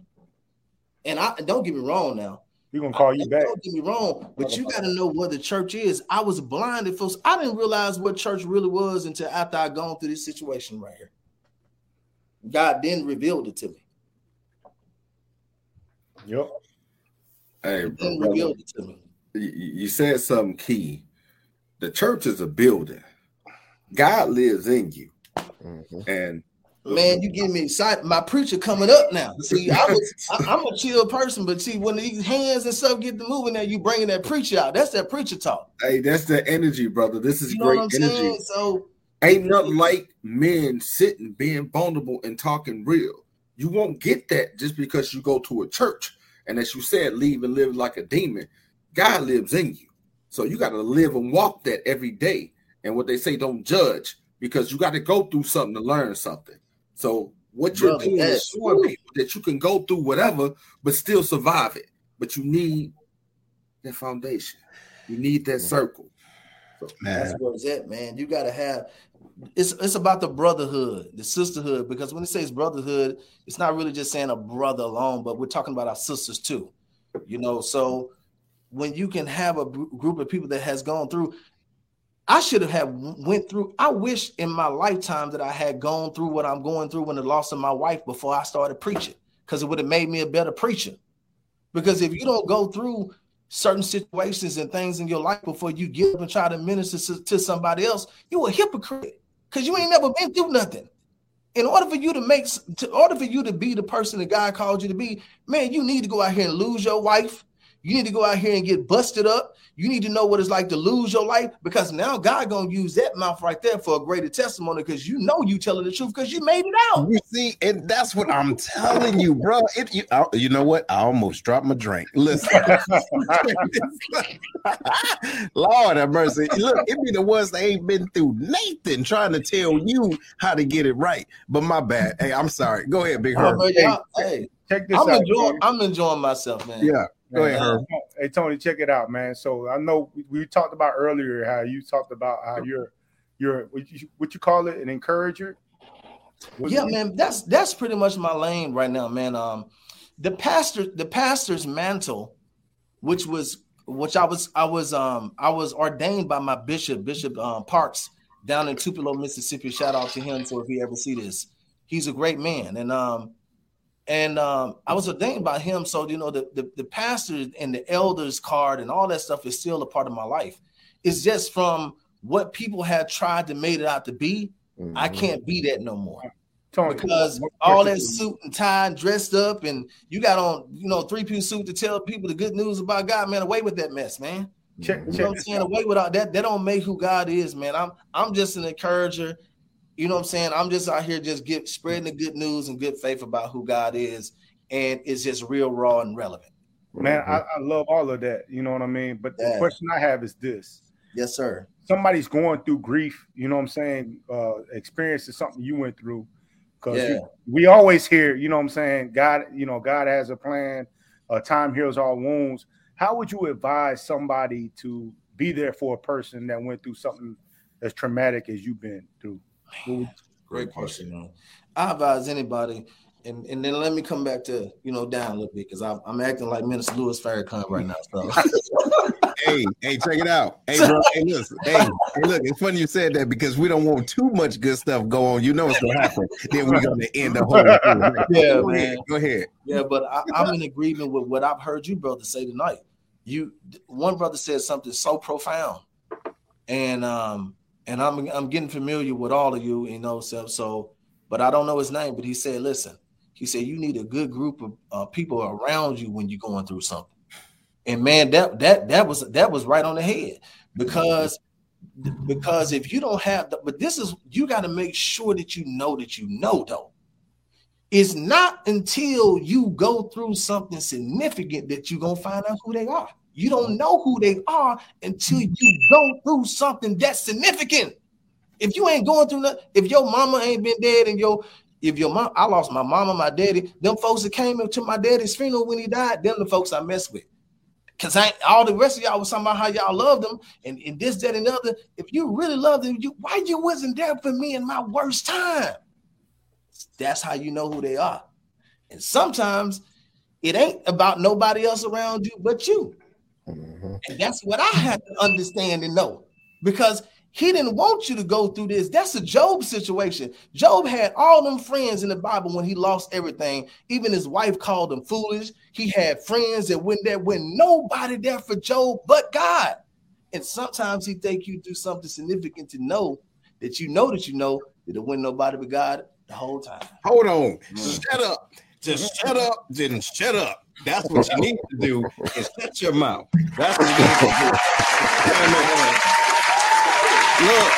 And I don't get me wrong now. We're gonna call you I, back. Don't get me wrong, but you got to know what the church is. I was blinded, folks. I didn't realize what church really was until after I gone through this situation right here. God then revealed it to me. Yep. Hey, brother, you said something key. The church is a building. God lives in you. Mm-hmm. And man, you get me excited. My preacher coming up now. See, I was I, am a chill person, but see, when these hands and stuff get to moving, now you bringing that preacher out. That's that preacher talk. Hey, that's the energy, brother. This is you great energy. Saying? So ain't nothing like men sitting, being vulnerable, and talking real. You won't get that just because you go to a church and as you said, leave and live like a demon. God lives in you. So you got to live and walk that every day. And what they say, don't judge because you got to go through something to learn something. So what you're Brother, doing is showing people that you can go through whatever, but still survive it. But you need that foundation. You need that mm-hmm. circle. So, That's what it's at, man. You got to have. It's it's about the brotherhood, the sisterhood. Because when it says brotherhood, it's not really just saying a brother alone, but we're talking about our sisters too. You know, so when you can have a group of people that has gone through I should have had went through. I wish in my lifetime that I had gone through what I'm going through when the loss of my wife before I started preaching, because it would have made me a better preacher. Because if you don't go through certain situations and things in your life before you get up and try to minister to somebody else, you're a hypocrite because you ain't never been through nothing. In order for you to make, to, in order for you to be the person that God called you to be, man, you need to go out here and lose your wife. You need to go out here and get busted up. You need to know what it's like to lose your life because now God gonna use that mouth right there for a greater testimony because you know you telling the truth because you made it out. You see, and that's what I'm telling you, bro. It, you, I, you know what? I almost dropped my drink. Listen, <laughs> Lord have mercy. Look, it be the ones that ain't been through Nathan trying to tell you how to get it right. But my bad. Hey, I'm sorry. Go ahead, Big Herb. Oh, hey, hey, check this I'm out. Enjoying, I'm enjoying myself, man. Yeah. Go ahead, Herb. Hey Tony, check it out, man. So I know we, we talked about earlier how you talked about how you're you're what you, what you call it an encourager. What yeah, man, that's that's pretty much my lane right now, man. Um, the pastor, the pastor's mantle, which was which I was I was um I was ordained by my bishop, Bishop um, Parks, down in Tupelo, Mississippi. Shout out to him. So if he ever see this, he's a great man, and um and um, I was ordained by him. So you know, the, the the pastor and the elders card and all that stuff is still a part of my life. It's just from what people had tried to make it out to be. Mm-hmm. I can't be that no more. Tony, because all that suit and tie and dressed up, and you got on, you know, three piece suit to tell people the good news about God, man. Away with that mess, man. Check, you know check what I'm saying? Away with all that. That don't make who God is, man. I'm I'm just an encourager you know what I'm saying? I'm just out here just get spreading the good news and good faith about who God is, and it's just real raw and relevant. Man, I, I love all of that. You know what I mean? But yeah. the question I have is this. Yes, sir. Somebody's going through grief, you know what I'm saying? Uh experiencing something you went through. Because yeah. we always hear, you know what I'm saying, God, you know, God has a plan, uh, time heals all wounds. How would you advise somebody to be there for a person that went through something as traumatic as you've been through? Great question, man. I advise anybody, and, and then let me come back to you know down a little bit because I'm, I'm acting like Minister Louis Farrakhan right now. So. <laughs> hey, hey, check it out. Hey, bro. Hey, listen. Hey, hey, look. It's funny you said that because we don't want too much good stuff go on. You know what's gonna happen. then we're gonna end the whole thing. <laughs> Yeah, go man. Ahead, go ahead. Yeah, but I, I'm in agreement with what I've heard you, brother, say tonight. You, one brother said something so profound, and um, and I'm I'm getting familiar with all of you, you know, so, so but I don't know his name, but he said, listen, he said you need a good group of uh, people around you when you're going through something. And man, that that that was that was right on the head because because if you don't have the, but this is you got to make sure that you know that you know though. It's not until you go through something significant that you're gonna find out who they are. You don't know who they are until you go through something that's significant. If you ain't going through nothing, if your mama ain't been dead and your if your mom, I lost my mama, my daddy, them folks that came into my daddy's funeral when he died, them the folks I mess with. Cause I all the rest of y'all was talking about how y'all loved them and, and this, that, and other. If you really loved them, you why you wasn't there for me in my worst time? That's how you know who they are. And sometimes it ain't about nobody else around you but you. Mm-hmm. And that's what I had to understand and know because he didn't want you to go through this. That's a Job situation. Job had all them friends in the Bible when he lost everything. Even his wife called him foolish. He had friends that went there when nobody there for Job but God. And sometimes he take you through something significant to know that you know that you know that it wasn't nobody but God the whole time. Hold on. Mm-hmm. Shut up. Just shut up. Didn't shut up. That's what you need to do is shut your mouth. That's what you need to do. Look,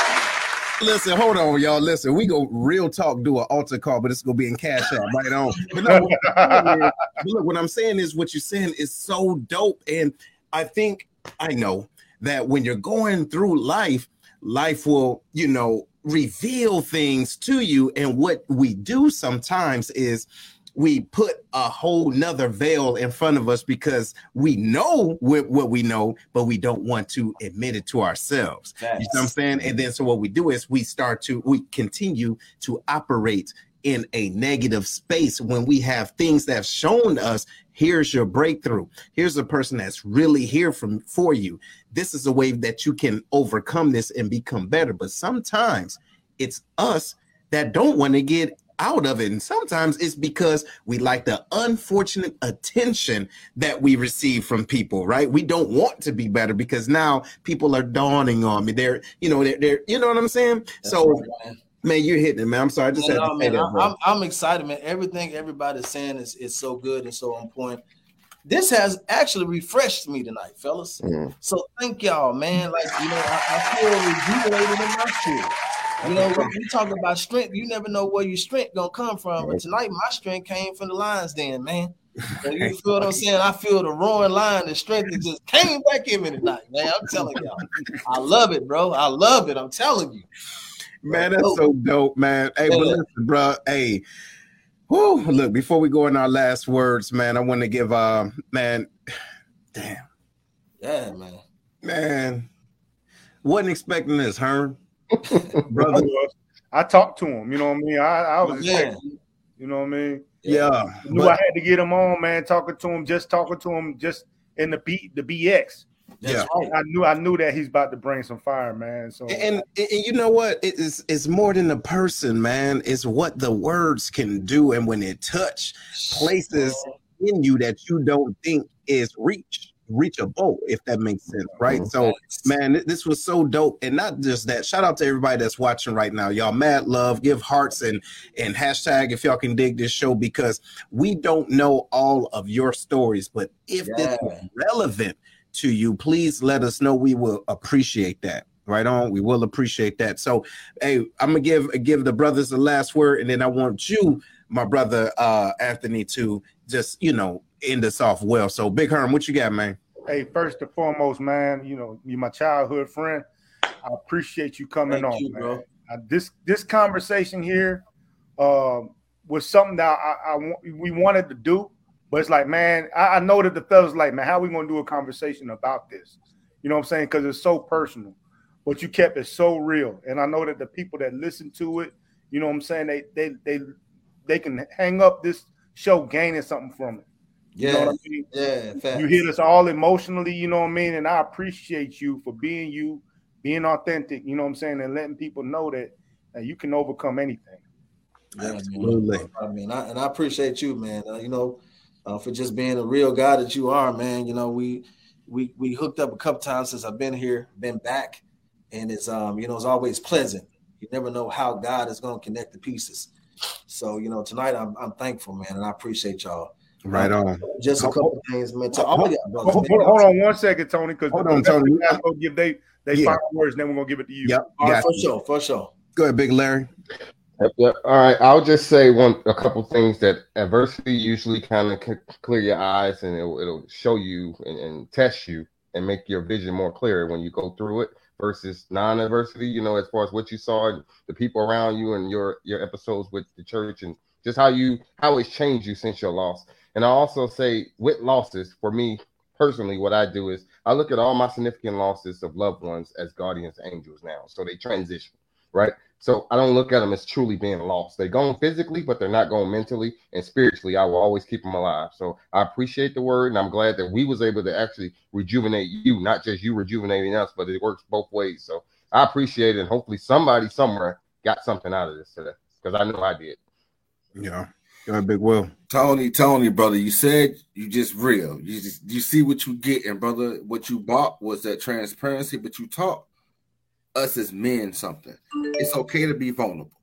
listen, hold on, y'all. Listen, we go real talk, do an altar call, but it's gonna be in cash out right on. But, no, <laughs> look, what I'm saying is what you're saying is so dope. And I think I know that when you're going through life, life will, you know, reveal things to you. And what we do sometimes is we put a whole nother veil in front of us because we know what, what we know, but we don't want to admit it to ourselves. Yes. You know what I'm saying? And then so what we do is we start to we continue to operate in a negative space when we have things that have shown us here's your breakthrough here's a person that's really here from for you this is a way that you can overcome this and become better but sometimes it's us that don't want to get out of it. And sometimes it's because we like the unfortunate attention that we receive from people, right? We don't want to be better because now people are dawning on me. They're, you know, they're, they're you know what I'm saying? That's so right, man. man. you're hitting it, man. I'm sorry. I just man, had to say that, I'm, I'm, excited, man. Everything everybody's saying is, is so good and so on point. This has actually refreshed me tonight, fellas. Mm. So thank y'all, man. Like, you know, I, I feel rejuvenated in my spirit. You know, when you talk about strength, you never know where your strength gonna come from. But tonight, my strength came from the Lions Den, man. So you <laughs> feel what I'm saying? I feel the roaring lion, the strength that just came back in me tonight, man. I'm telling y'all. I love it, bro. I love it. I'm telling you. Man, that's so dope, man. Hey, but listen, bro. Hey, whoo, look, before we go in our last words, man, I want to give uh man, <sighs> damn. Yeah, man. Man, wasn't expecting this, Hearn. Brother. <laughs> I talked to him. You know what I mean? I, I was, oh, yeah. you know what I mean? Yeah, I knew but, I had to get him on, man. Talking to him, just talking to him, just in the beat, the BX. That's yeah, right. I knew I knew that he's about to bring some fire, man. So and, and you know what? It is it's more than a person, man. It's what the words can do, and when it touch places in you that you don't think is reach a boat, if that makes sense, right? Mm-hmm. So, man, this was so dope, and not just that. Shout out to everybody that's watching right now, y'all. Mad love, give hearts and and hashtag if y'all can dig this show because we don't know all of your stories, but if yeah. this is relevant to you, please let us know. We will appreciate that. Right on, we will appreciate that. So, hey, I'm gonna give give the brothers the last word, and then I want you, my brother uh Anthony, to just you know end us off well. So, Big Herm, what you got, man? Hey, first and foremost, man, you know, you're my childhood friend. I appreciate you coming Thank on, you, man. I, this this conversation here uh, was something that I, I, we wanted to do, but it's like, man, I, I know that the fellas like, man, how we gonna do a conversation about this? You know what I'm saying? Because it's so personal, but you kept it so real, and I know that the people that listen to it, you know what I'm saying, they they they they can hang up this show gaining something from it. Yeah, you know I mean? yeah. You hit us all emotionally, you know what I mean, and I appreciate you for being you, being authentic. You know what I'm saying, and letting people know that, that you can overcome anything. Absolutely. I mean, I, and I appreciate you, man. Uh, you know, uh, for just being a real guy that you are, man. You know, we we we hooked up a couple times since I've been here, been back, and it's um, you know, it's always pleasant. You never know how God is going to connect the pieces. So, you know, tonight I'm I'm thankful, man, and I appreciate y'all. Right uh, on. Just a couple things, man. hold, hold, hold, on one second, Tony, because hold on, Tony. I'm gonna give they they yeah. final words, and then we're gonna give it to you. Yep. All right, for sure, for sure. Go ahead, Big Larry. Yep, yep. All right, I'll just say one a couple things that adversity usually kind of c- clear your eyes and it'll, it'll show you and, and, test you and make your vision more clear when you go through it versus non-adversity. You know, as far as what you saw, the people around you, and your your episodes with the church, and just how you how it's changed you since your loss. And I also say with losses, for me personally, what I do is I look at all my significant losses of loved ones as guardians angels now. So they transition, right? So I don't look at them as truly being lost. They're gone physically, but they're not going mentally and spiritually. I will always keep them alive. So I appreciate the word, and I'm glad that we was able to actually rejuvenate you, not just you rejuvenating us, but it works both ways. So I appreciate it, and hopefully somebody somewhere got something out of this today because I know I did. Yeah. Go ahead, Big Will. Tony, Tony, brother, you said you just real. You just you see what you get, and brother, what you bought was that transparency, but you taught us as men something. It's okay to be vulnerable.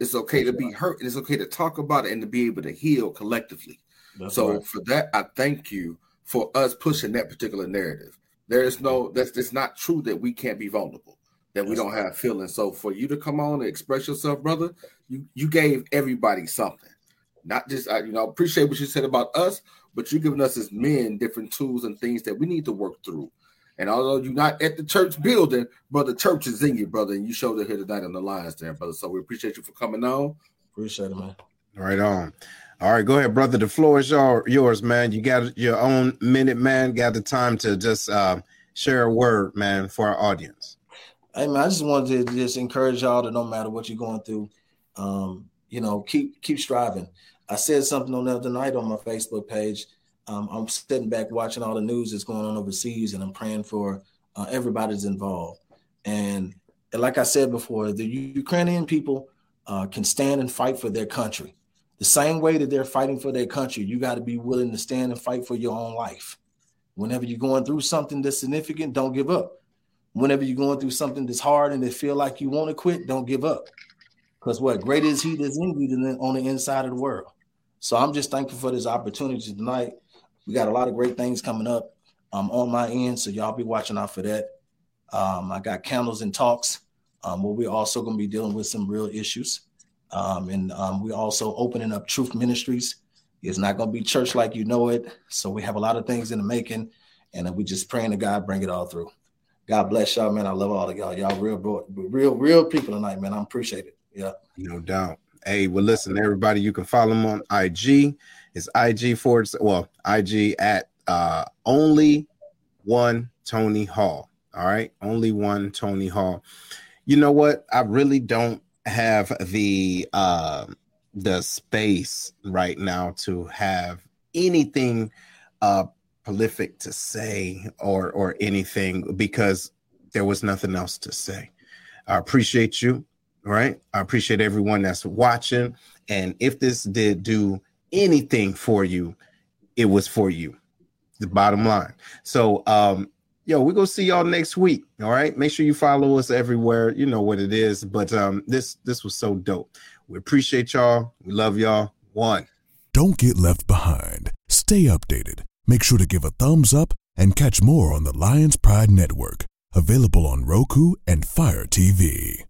It's okay to be hurt, and it's okay to talk about it and to be able to heal collectively. That's so right. for that, I thank you for us pushing that particular narrative. There is no that's it's not true that we can't be vulnerable, that we don't have feelings. So for you to come on and express yourself, brother, you you gave everybody something not just I, you know appreciate what you said about us, but you're giving us as men different tools and things that we need to work through. And although you're not at the church building, brother, church is in you, brother, and you showed it here tonight on the Lions Den, brother. So we appreciate you for coming on. Appreciate it, man. Right on. All right, go ahead, brother. The floor is your, yours, man. You got your own minute, man. Got the time to just uh, share a word, man, for our audience. Hey, man, I just wanted to just encourage y'all to no matter what you're going through, um, you know, keep keep striving. I said something on the other night on my Facebook page. Um, I'm sitting back watching all the news that's going on overseas, and I'm praying for uh, everybody's involved. And, and like I said before, the Ukrainian people uh, can stand and fight for their country. The same way that they're fighting for their country, you got to be willing to stand and fight for your own life. Whenever you're going through something that's significant, don't give up. Whenever you're going through something that's hard and they feel like you want to quit, don't give up. Because what greater is He that's in you on the inside of the world. So I'm just thankful for this opportunity tonight. We got a lot of great things coming up um, on my end, so y'all be watching out for that. Um, I got candles and talks um, where we're also going to be dealing with some real issues. Um, and um, we're also opening up Truth Ministries. It's not going to be church like you know it. So we have a lot of things in the making, and we just praying to God bring it all through. God bless y'all, man. I love all of y'all. Y'all real, real, real people tonight, man. I appreciate it. Yeah, no doubt. Hey, well, listen, everybody, you can follow him on IG. It's IG forward, well, IG at uh, only one Tony Hall. All right, only one Tony Hall. You know what? I really don't have the uh, the space right now to have anything uh, prolific to say or or anything because there was nothing else to say. I appreciate you, right? I appreciate everyone that's watching, and if this did do anything for you, it was for you. The bottom line. So, um, yo, we're gonna see y'all next week. All right. Make sure you follow us everywhere. You know what it is. But um, this this was so dope. We appreciate y'all. We love y'all. One. Don't get left behind. Stay updated. Make sure to give a thumbs up and catch more on the Lions Pride Network. Available on Roku and Fire TV.